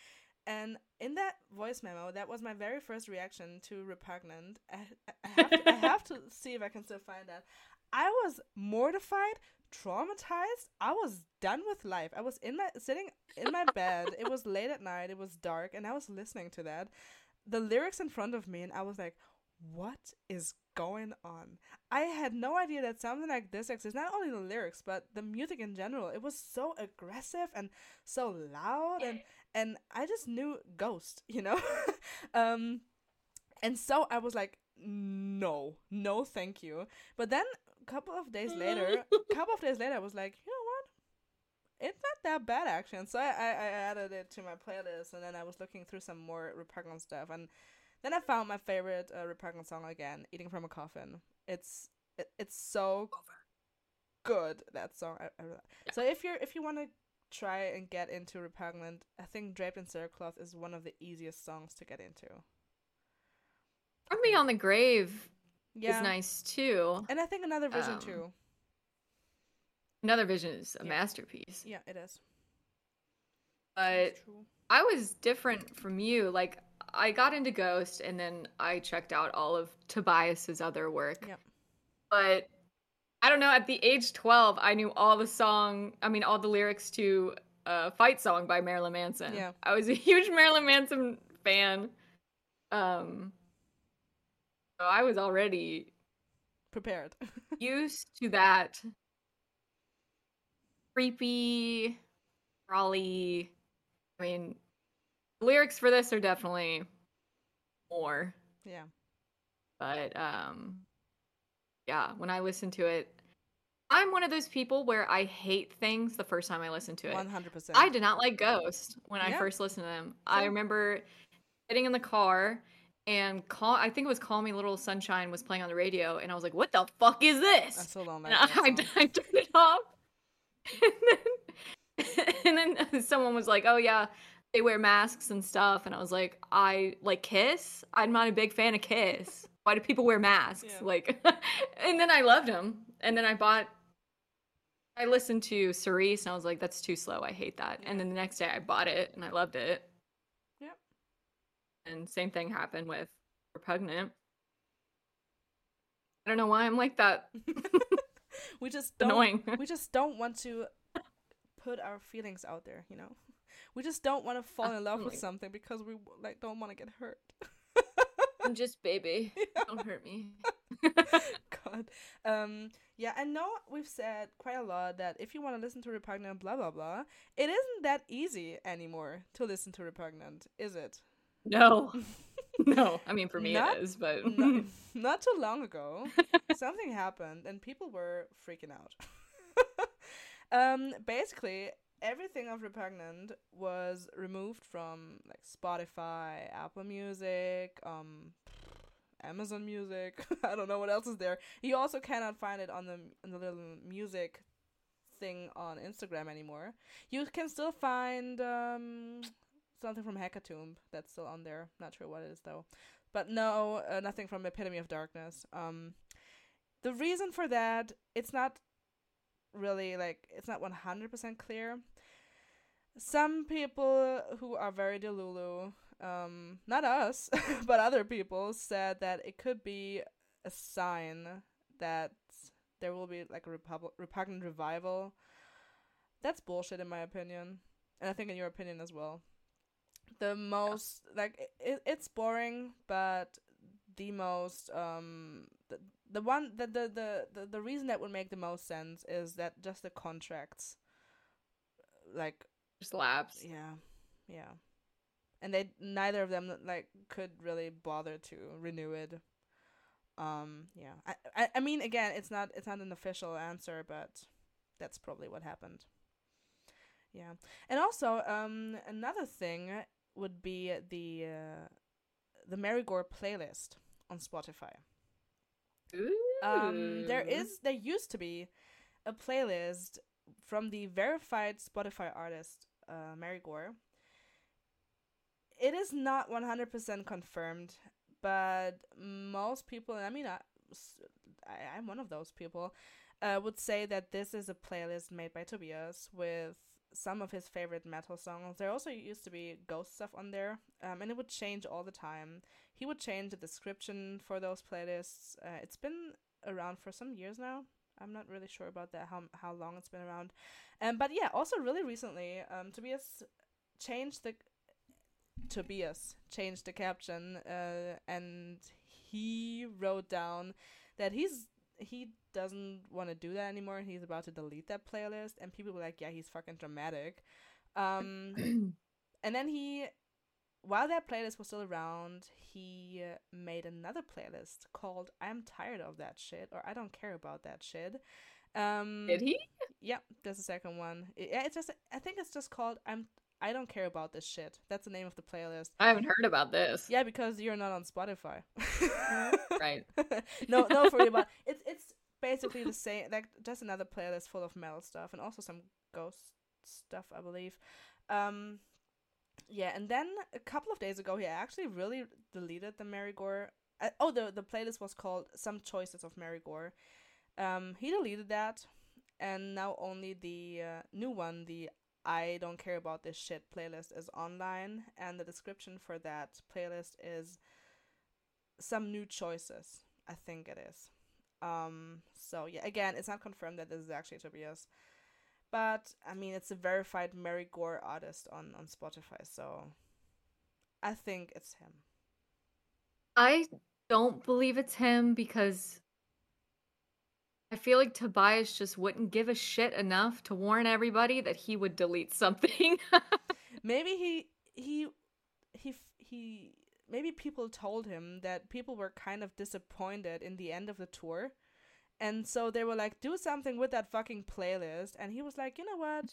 And in that voice memo, that was my very first reaction to Repugnant. I, I, have, to, I have to see if I can still find that. I was mortified, traumatized. I was done with life. I was in my sitting in my bed. It was late at night. It was dark, and I was listening to that. The lyrics in front of me, and I was like, "What is going on?" I had no idea that something like this exists. Not only the lyrics, but the music in general. It was so aggressive and so loud, and and I just knew Ghost, you know. um, and so I was like, "No, no, thank you." But then a couple of days later, a couple of days later, I was like, you? It's not that bad actually. And so I, I, I added it to my playlist, and then I was looking through some more repugnant stuff, and then I found my favorite uh, repugnant song again, "Eating from a Coffin." It's it, it's so good that song. I, I, yeah. So if you're if you want to try and get into repugnant, I think "Draped in Sailcloth" is one of the easiest songs to get into. Me on the grave yeah. is nice too. And I think another version um, too. Another vision is a yeah. masterpiece. Yeah, it is. But I was different from you. Like I got into Ghost and then I checked out all of Tobias's other work. Yeah. But I don't know, at the age 12, I knew all the song, I mean all the lyrics to a fight song by Marilyn Manson. Yeah. I was a huge Marilyn Manson fan. Um so I was already prepared. used to that creepy, crawly. I mean, lyrics for this are definitely more. Yeah. But um yeah, when I listen to it, I'm one of those people where I hate things the first time I listen to it. 100%. I did not like Ghost when yeah. I first listened to them. I remember sitting in the car and call I think it was Call Me Little Sunshine was playing on the radio and I was like, What the fuck is this? I still don't like I, I, I, turned it off. And then, and then someone was like, Oh yeah, they wear masks and stuff and I was like, I like Kiss? I'm not a big fan of Kiss. Why do people wear masks? Yeah. Like and then I loved them. And then I bought I listened to Cerise and I was like, that's too slow. I hate that. Yeah. And then the next day I bought it and I loved it. Yep. And same thing happened with Repugnant. I don't know why I'm like that. we just don't, annoying. we just don't want to put our feelings out there, you know. We just don't want to fall in love with something because we like don't want to get hurt. I'm just baby. Yeah. Don't hurt me. God. Um yeah, I know we've said quite a lot that if you want to listen to Repugnant blah blah blah, it isn't that easy anymore to listen to Repugnant, is it? No. no. I mean, for me not, it is, but. not, not too long ago, something happened and people were freaking out. um, basically, everything of Repugnant was removed from like Spotify, Apple Music, um, Amazon Music. I don't know what else is there. You also cannot find it on the on the little music thing on Instagram anymore. You can still find um something from Hecatomb that's still on there. Not sure what it is though. But no, uh, nothing from Epitome of Darkness. Um, the reason for that, it's not really like it's not one hundred percent clear. Some people who are very delulu, um, not us, but other people said that it could be a sign that there will be like a repub- repugnant revival. That's bullshit in my opinion, and I think in your opinion as well the most yeah. like it, it's boring but the most um the, the one the, the the the the reason that would make the most sense is that just the contracts like just lapse yeah yeah. And they neither of them like could really bother to renew it. Um yeah. I, I i mean again it's not it's not an official answer but that's probably what happened. Yeah. And also um another thing would be the uh, the Mary Goore playlist. on Spotify. Um, there is there used to be a playlist from the verified Spotify artist uh, Mary Goore. It is not one hundred percent confirmed, but most people, and I mean, I, I, I'm one of those people, uh, would say that this is a playlist made by Tobias with some of his favorite metal songs. There also used to be ghost stuff on there, um, and it would change all the time. He would change the description for those playlists. Uh, it's been around for some years now. I'm not really sure about that how how long it's been around, um, but yeah, also really recently, um, Tobias changed the Tobias changed the caption, uh, and he wrote down that he's he doesn't want to do that anymore. and He's about to delete that playlist, and people were like, "Yeah, he's fucking dramatic." Um, and then he, while that playlist was still around, he made another playlist called "I'm tired of that shit" or "I don't care about that shit." Um, Did he? Yeah, that's the second one. It, yeah, it's just I think it's just called "I'm I don't care about this shit." That's the name of the playlist. I haven't heard about this. Yeah, because you're not on Spotify. Right. no, no, for real. But it's it's basically the same. Like just another playlist full of metal stuff and also some ghost stuff, I believe. Um, yeah, and then a couple of days ago, he actually really deleted the Mary Goore. Uh, oh, the the playlist was called "Some Choices of Mary Goore." Um, he deleted that, and now only the uh, new one, the "I Don't Care About This Shit" playlist, is online, and the description for that playlist is some new choices. I think it is. Um, so yeah, again, it's not confirmed that this is actually Tobias, but I mean, it's a verified Mary Goore artist on on Spotify, so I think it's him. I don't believe it's him because I feel like Tobias just wouldn't give a shit enough to warn everybody that he would delete something. Maybe he he he he maybe people told him that people were kind of disappointed in the end of the tour. And so they were like, do something with that fucking playlist. And he was like, you know what?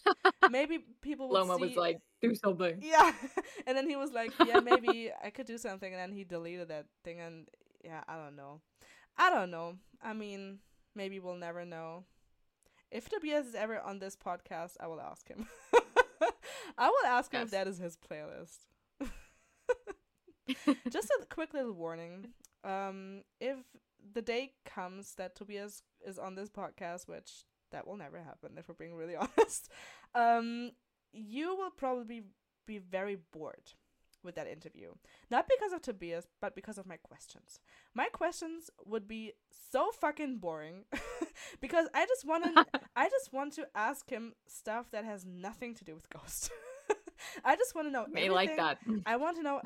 Maybe people would Loma see... was like, do something. Yeah. and then he was like, yeah, maybe I could do something. And then he deleted that thing. And yeah, I don't know. I don't know. I mean, maybe we'll never know. If Tobias is ever on this podcast, I will ask him. I will ask him Yes. if that is his playlist. Just a quick little warning. Um, if the day comes that Tobias is on this podcast, which that will never happen if we're being really honest, um, you will probably be very bored with that interview. Not because of Tobias, but because of my questions. My questions would be so fucking boring because I just want to I just want to ask him stuff that has nothing to do with Ghost. I just want to know May like that. I want to know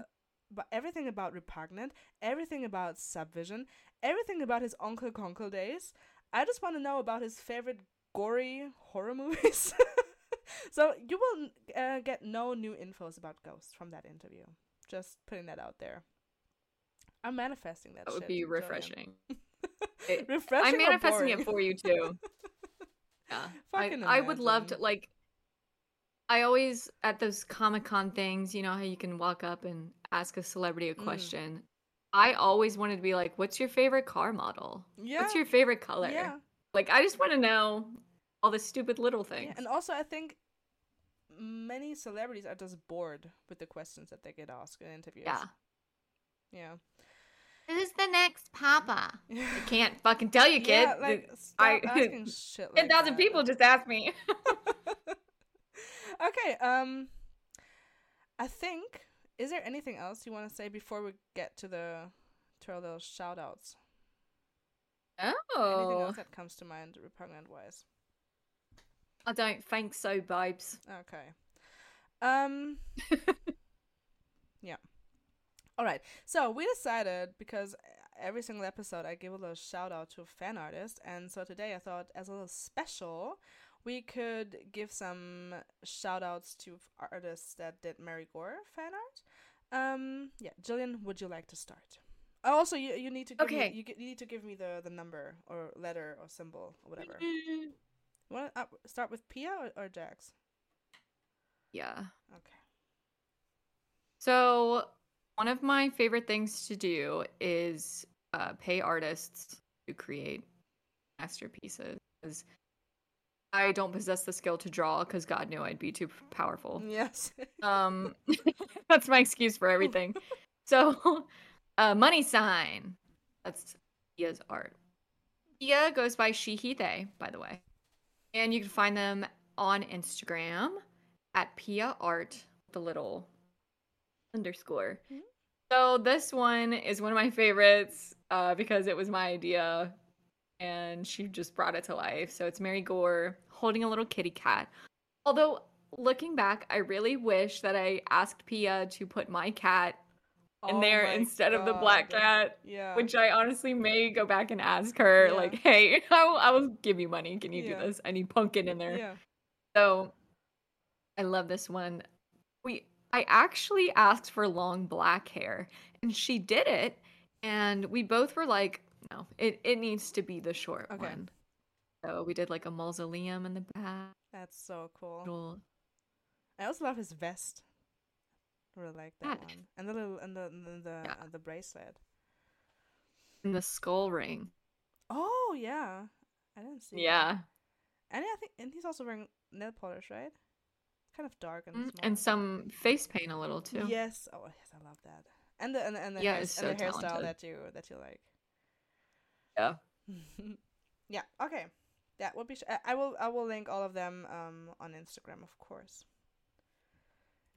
about everything about Repugnant, everything about Subvision, everything about his Uncle Conkle days. I just want to know about his favorite gory horror movies. so you will uh, get no new infos about Ghost from that interview. Just putting that out there. I'm manifesting that. That would shit, be refreshing. It- refreshing. I'm manifesting it for you too. Yeah. I, Fucking I would love to like I always at those Comic Con things, you know how you can walk up and ask a celebrity a Mm. question. I always wanted to be like, "What's your favorite car model? Yeah. What's your favorite color?" Yeah. Like I just want to know all the stupid little things. Yeah, and also I think many celebrities are just bored with the questions that they get asked in interviews. yeah. Yeah. Who's the next Papa? I can't fucking tell you, kid. Yeah, like stop I- asking shit like Ten thousand that. people just asked me. okay, um I think is there anything else you want to say before we get to the to our little shout outs? Anything oh, else that comes to mind repugnant wise? I don't think so, babes. Okay. Um Yeah. All right. So, we decided because every single episode I give a little shout out to a fan artist and so today I thought as a little special we could give some shout outs to artists that did Mary Goore fan art. Um yeah, Jillian, would you like to start? Oh, also you you need to give Okay. me, you, you need to give me the the number or letter or symbol or whatever. Want to uh, start with Pia or, or Jax? Yeah. Okay. So, one of my favorite things to do is uh, pay artists to create masterpieces. I don't possess the skill to draw because God knew I'd be too powerful. Yes. Um, that's my excuse for everything. So, uh, money sign. That's Pia's art. Pia goes by she, he, they, by the way. And you can find them on Instagram at Pia Art, the little underscore. Mhm. So this one is one of my favorites uh, because it was my idea and she just brought it to life. So it's Mary Goore holding a little kitty cat. Although looking back, I really wish that I asked Pia to put my cat in Oh there instead of the black cat. Yeah. Which I honestly may go back and ask her, Yeah. like, hey, I will, I will give you money. Can you Yeah. do this? I need pumpkin in there. Yeah. So I love this one. We I actually asked for long black hair and she did it. And we both were like, no, it, it needs to be the short Okay. one. So we did like a mausoleum in the back. That's so cool. Little, I also love his vest. Really like that Yeah. one. And the little and the and the the, Yeah. uh, the bracelet. and the skull ring. Oh yeah. I didn't see that. Yeah. And I think and he's also wearing nail polish, right? Kind of dark and Mm, small. And some face paint a little too. Yes. Oh yes, I love that. And the and the, and the, Yeah, hair, it's and the so hairstyle that you that you like. Yeah. yeah. Okay. That would be. Sh- I, I will. I will link all of them um on Instagram, of course.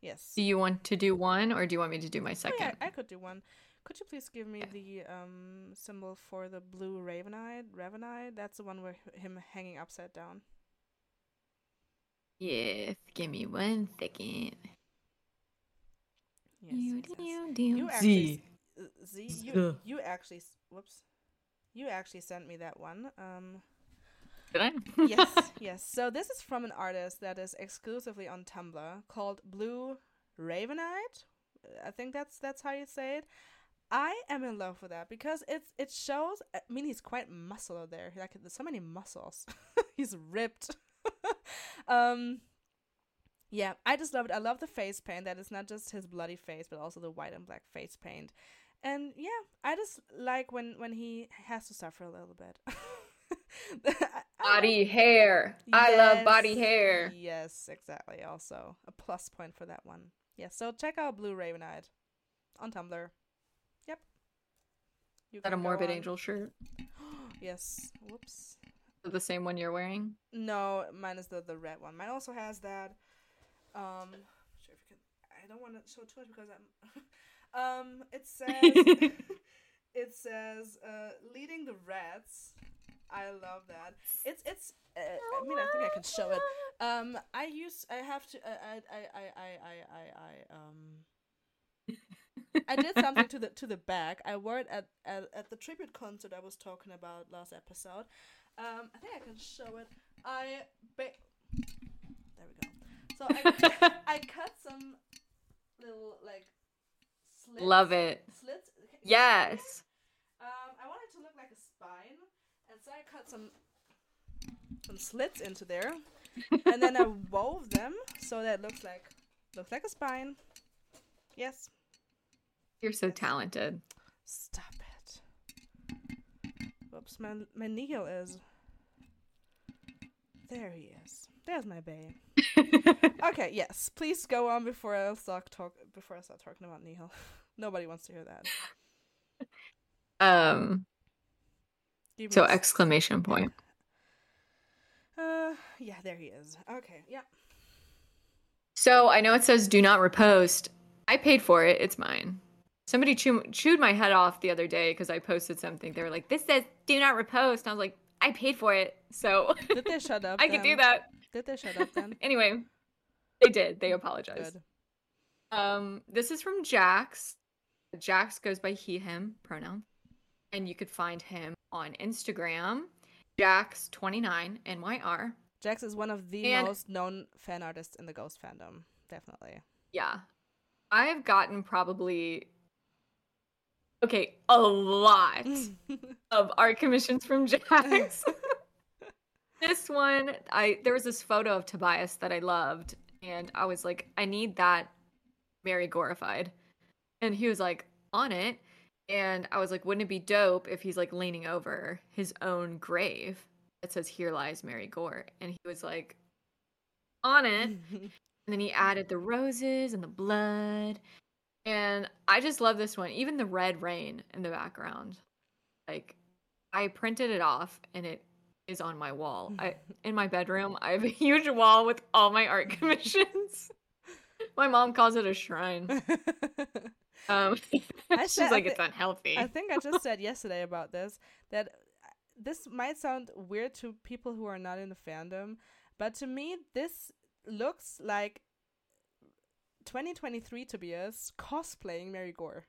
Yes. Do you want to do one or do you want me to do my Oh, second? yeah, I could do one. Could you please give me Yeah. the um symbol for the blue ravenite? Ravenite. That's the one where h- him hanging upside down. Yes, give me one second. Yes. You, yes, yes. do, do, You actually. Z. s- uh, Z. You. You actually. Whoops. You actually sent me that one. Um. Did I? yes, yes. So this is from an artist that is exclusively on Tumblr called Blue Ravenite. I think that's that's how you say it. I am in love with that because it's it shows. I mean, he's quite muscular there. Like there's so many muscles. he's ripped. um. Yeah, I just love it. I love the face paint. That is not just his bloody face, but also the white and black face paint. And yeah, I just like when when he has to suffer a little bit. Body hair. I love body hair. Yes, exactly. Also, a plus point for that one. Yes, so check out Blue Ravenite on Tumblr. Yep. You got a Morbid on- Angel shirt? yes. Whoops. The same one you're wearing? No, mine is the the red one. Mine also has that. Um, sure if you can. I don't want to show too much because I'm. um, it says. it says uh, leading the rats. I love that. It's it's. Uh, I mean, I think I can show it. Um, I use. I have to. I I I I I I I um. I did something to the to the back. I wore it at, at at the tribute concert I was talking about last episode. Um, I think I can show it. I ba- there we go. So I I cut some little like slits. Love it. Slits. Can you see it? Yes. Um, I want it to look like a spine, and so I cut some some slits into there, and then I wove them so that it looks like looks like a spine. Yes. You're so talented. Stop it. Whoops, my my Neil is. There he is. There's my babe. Okay, yes. Please go on before I start talk before I start talking about Neil. Nobody wants to hear that. um So exclamation point. Uh, yeah, there he is. Okay, yeah. So I know it says do not repost. I paid for it. It's mine. Somebody chew- chewed my head off the other day because I posted something. They were like, "This says do not repost." And I was like, "I paid for it, so Did they shut up? I could do that." Did they shut up then? Anyway, they did. They apologized. Good. Um, this is from Jax. Jax goes by he, him pronoun, and you could find him on Instagram, Jax29 NYR. Jax is one of the And- most known fan artists in the Ghost fandom. Definitely. Yeah, I have gotten probably okay a lot of art commissions from Jax. this one, I there was this photo of Tobias that I loved, and I was like, I need that Mary glorified, and he was like on it, And I was like, wouldn't it be dope if he's like leaning over his own grave that says "Here lies Mary Goore," and he was like on it, and then he added the roses and the blood, and I just love this one. Even the red rain in the background, like I printed it off, and it is on my wall. I in my bedroom. I have a huge wall with all my art commissions. My mom calls it a shrine. Um, I she's said- like, it's unhealthy. I think I just said yesterday about this that uh, this might sound weird to people who are not in the fandom, but to me, this looks like 2023 Tobias cosplaying Mary Goore.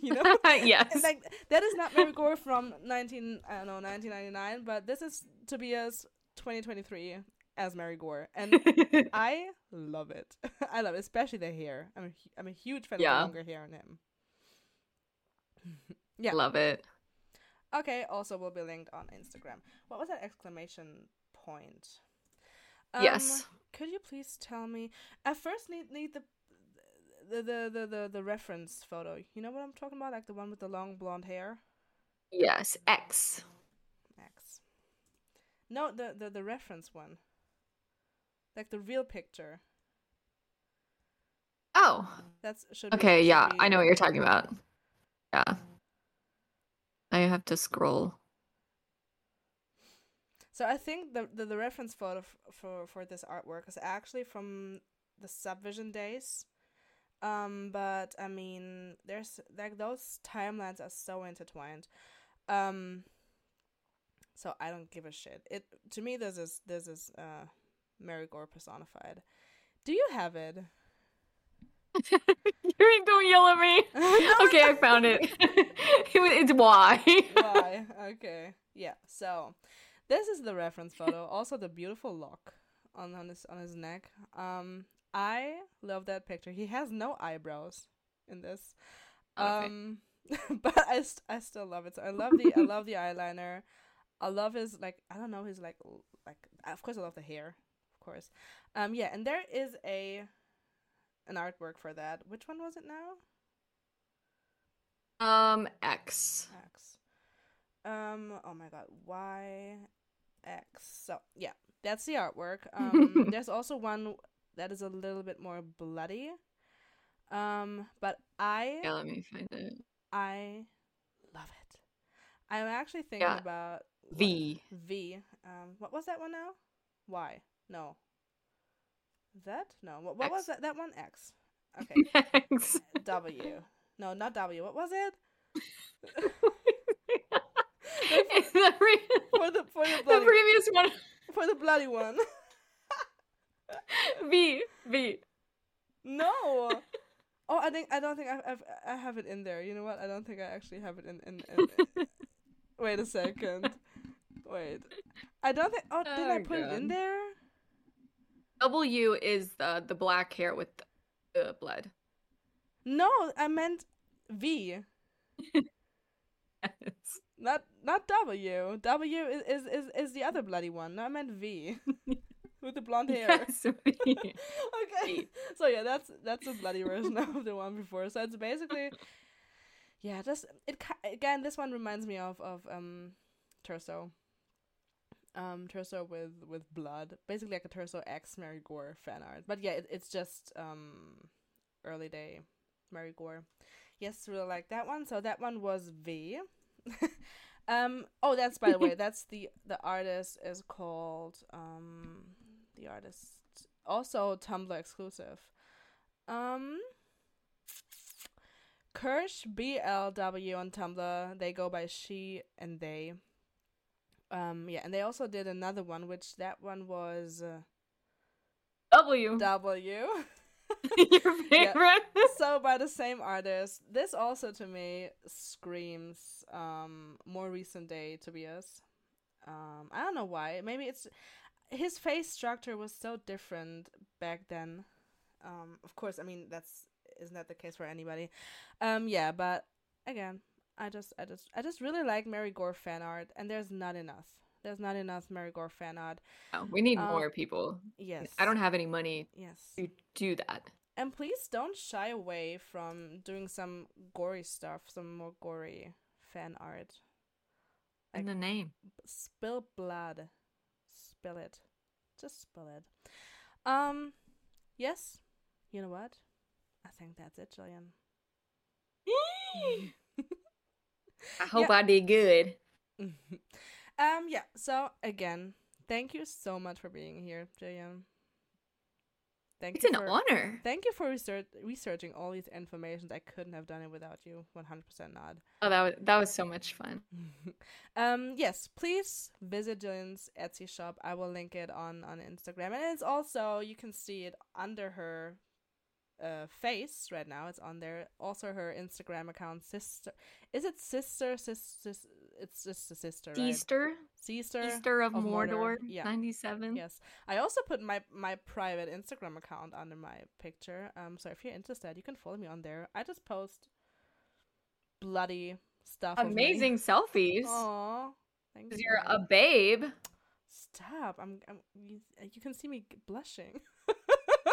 you know? yes. And like that is not Mary Goore from 19 I don't know 1999, but this is Tobias 2023 as Mary Goore, and I love it. I love it, especially the hair. I'm a, I'm a huge fan Yeah. of the longer hair on him. yeah. Love it. Okay. Also, will be linked on Instagram. What was that exclamation point? Yes. Um, Could you please tell me? I first need need the. The, the the the the reference photo. You know what I'm talking about? Like the one with the long blonde hair. Yes. X. X. No, the the the reference one. Like the real picture. Oh. That's should be- Okay. should Yeah. be- I know what you're talking about. Yeah. I have to scroll. So I think the the, the reference photo f- for for this artwork is actually from the Subvision days. Um, but I mean, there's like those timelines are so intertwined. Um, so I don't give a shit. It to me, this is this is uh, Mary Goore personified. Do you have it? Yuri, don't yell at me. okay, I found it. It it's why. Why? Okay. Yeah. So this is the reference photo. Also the beautiful lock on, on his on his neck. Um I love that picture. He has no eyebrows in this. Okay. Um but I, st- I still love it. So I love the I love the eyeliner. I love his like I don't know his like like of course I love the hair, course. Um yeah, and there is a an artwork for that. Which one was it now? Um, X. X. Um. Oh my God. Y. X. So yeah, that's the artwork. Um. there's also one that is a little bit more bloody. Um. But I Yeah, let me find it. I love it. I'm actually thinking Yeah. about what- V. V. Um. What was that one now? Y. No. That no. What, what was that? That one X. Okay. X. W. No, not W. What was it? the, For the for the the previous one. for the bloody one. V. V. No. Oh, I think I don't think I've, I've I have it in there. You know what? I don't think I actually have it in in. in wait a second. Wait. I don't think. Oh, did I Oh, put it in there? W is the the black hair with the blood. No, I meant V. Yes. Not not W. W is is is, is the other bloody one. No, I meant V. With the blonde hair. Yes, okay. V. So yeah, that's that's a bloody version of the one before. So it's basically, yeah, just it again. This one reminds me of of um, Terzo. Um, Terzo with with blood, basically like a Terzo X Mary Goore fan art. But yeah, it, it's just um, early day Mary Goore. Yes, really like that one. So that one was V. um. Oh, that's by the way. That's the the artist is called um. The artist also Tumblr exclusive. Um. Kirsch BLW on Tumblr. They go by she and they. Um. Yeah, and they also did another one, which that one was uh, W. W. Your favorite. so by the same artist. This also to me screams um more recent day Tobias. Um I don't know why. Maybe it's his face structure was so different back then. Um of course, I mean that's isn't that the case for anybody. Um yeah, but again, I just I just I just really like Mary Goore fan art and there's not enough. There's not enough Mary Goore fan art. Oh, we need Um, more people. Yes. I don't have any money Yes. to do that. And please don't shy away from doing some gory stuff, some more gory fan art. In the name. Spill blood. Spill it. Just spill it. Um, yes. You know what? I think that's it, Jillian. I hope I did good. um, yeah. So again, thank you so much for being here, Jillian. Thank It's you an for, honor. Thank you for research researching all these information. I couldn't have done it without you. One hundred percent not. Oh, that was that was so much fun. um, yes, please visit Jillian's Etsy shop. I will link it on on Instagram, and it's also you can see it under her uh face right now. It's on there. Also, her Instagram account, sister. Is it sister? Sister. It's just a sister, right? Easter, Sister. Of, of Mordor, Mordor, yeah. ninety seven. Yes, I also put my my private Instagram account under my picture. Um, so if you're interested, you can follow me on there. I just post bloody stuff. Amazing selfies. Aw, thank Because you. you're a babe. Stop! I'm. I'm you can see me blushing.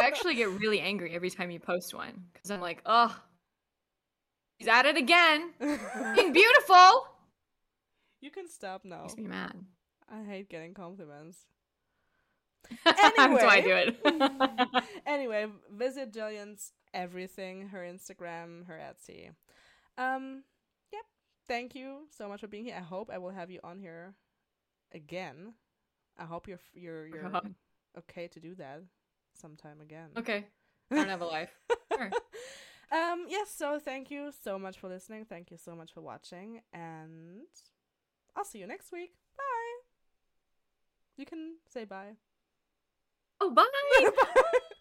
I actually get really angry every time you post one because I'm like, oh, he's at it again. Being beautiful. you can stop now. Makes me mad. I hate getting compliments. That's why I do it. anyway, visit Jillian's everything, her Instagram, her Etsy. Um, yep. Thank you so much for being here. I hope I will have you on here again. I hope you're f- you're you're okay to do that sometime again. okay. I don't have a life. Sure. Um, yes, so thank you so much for listening. Thank you so much for watching. And I'll see you next week. Bye. You can say bye. Oh, bye. Bye.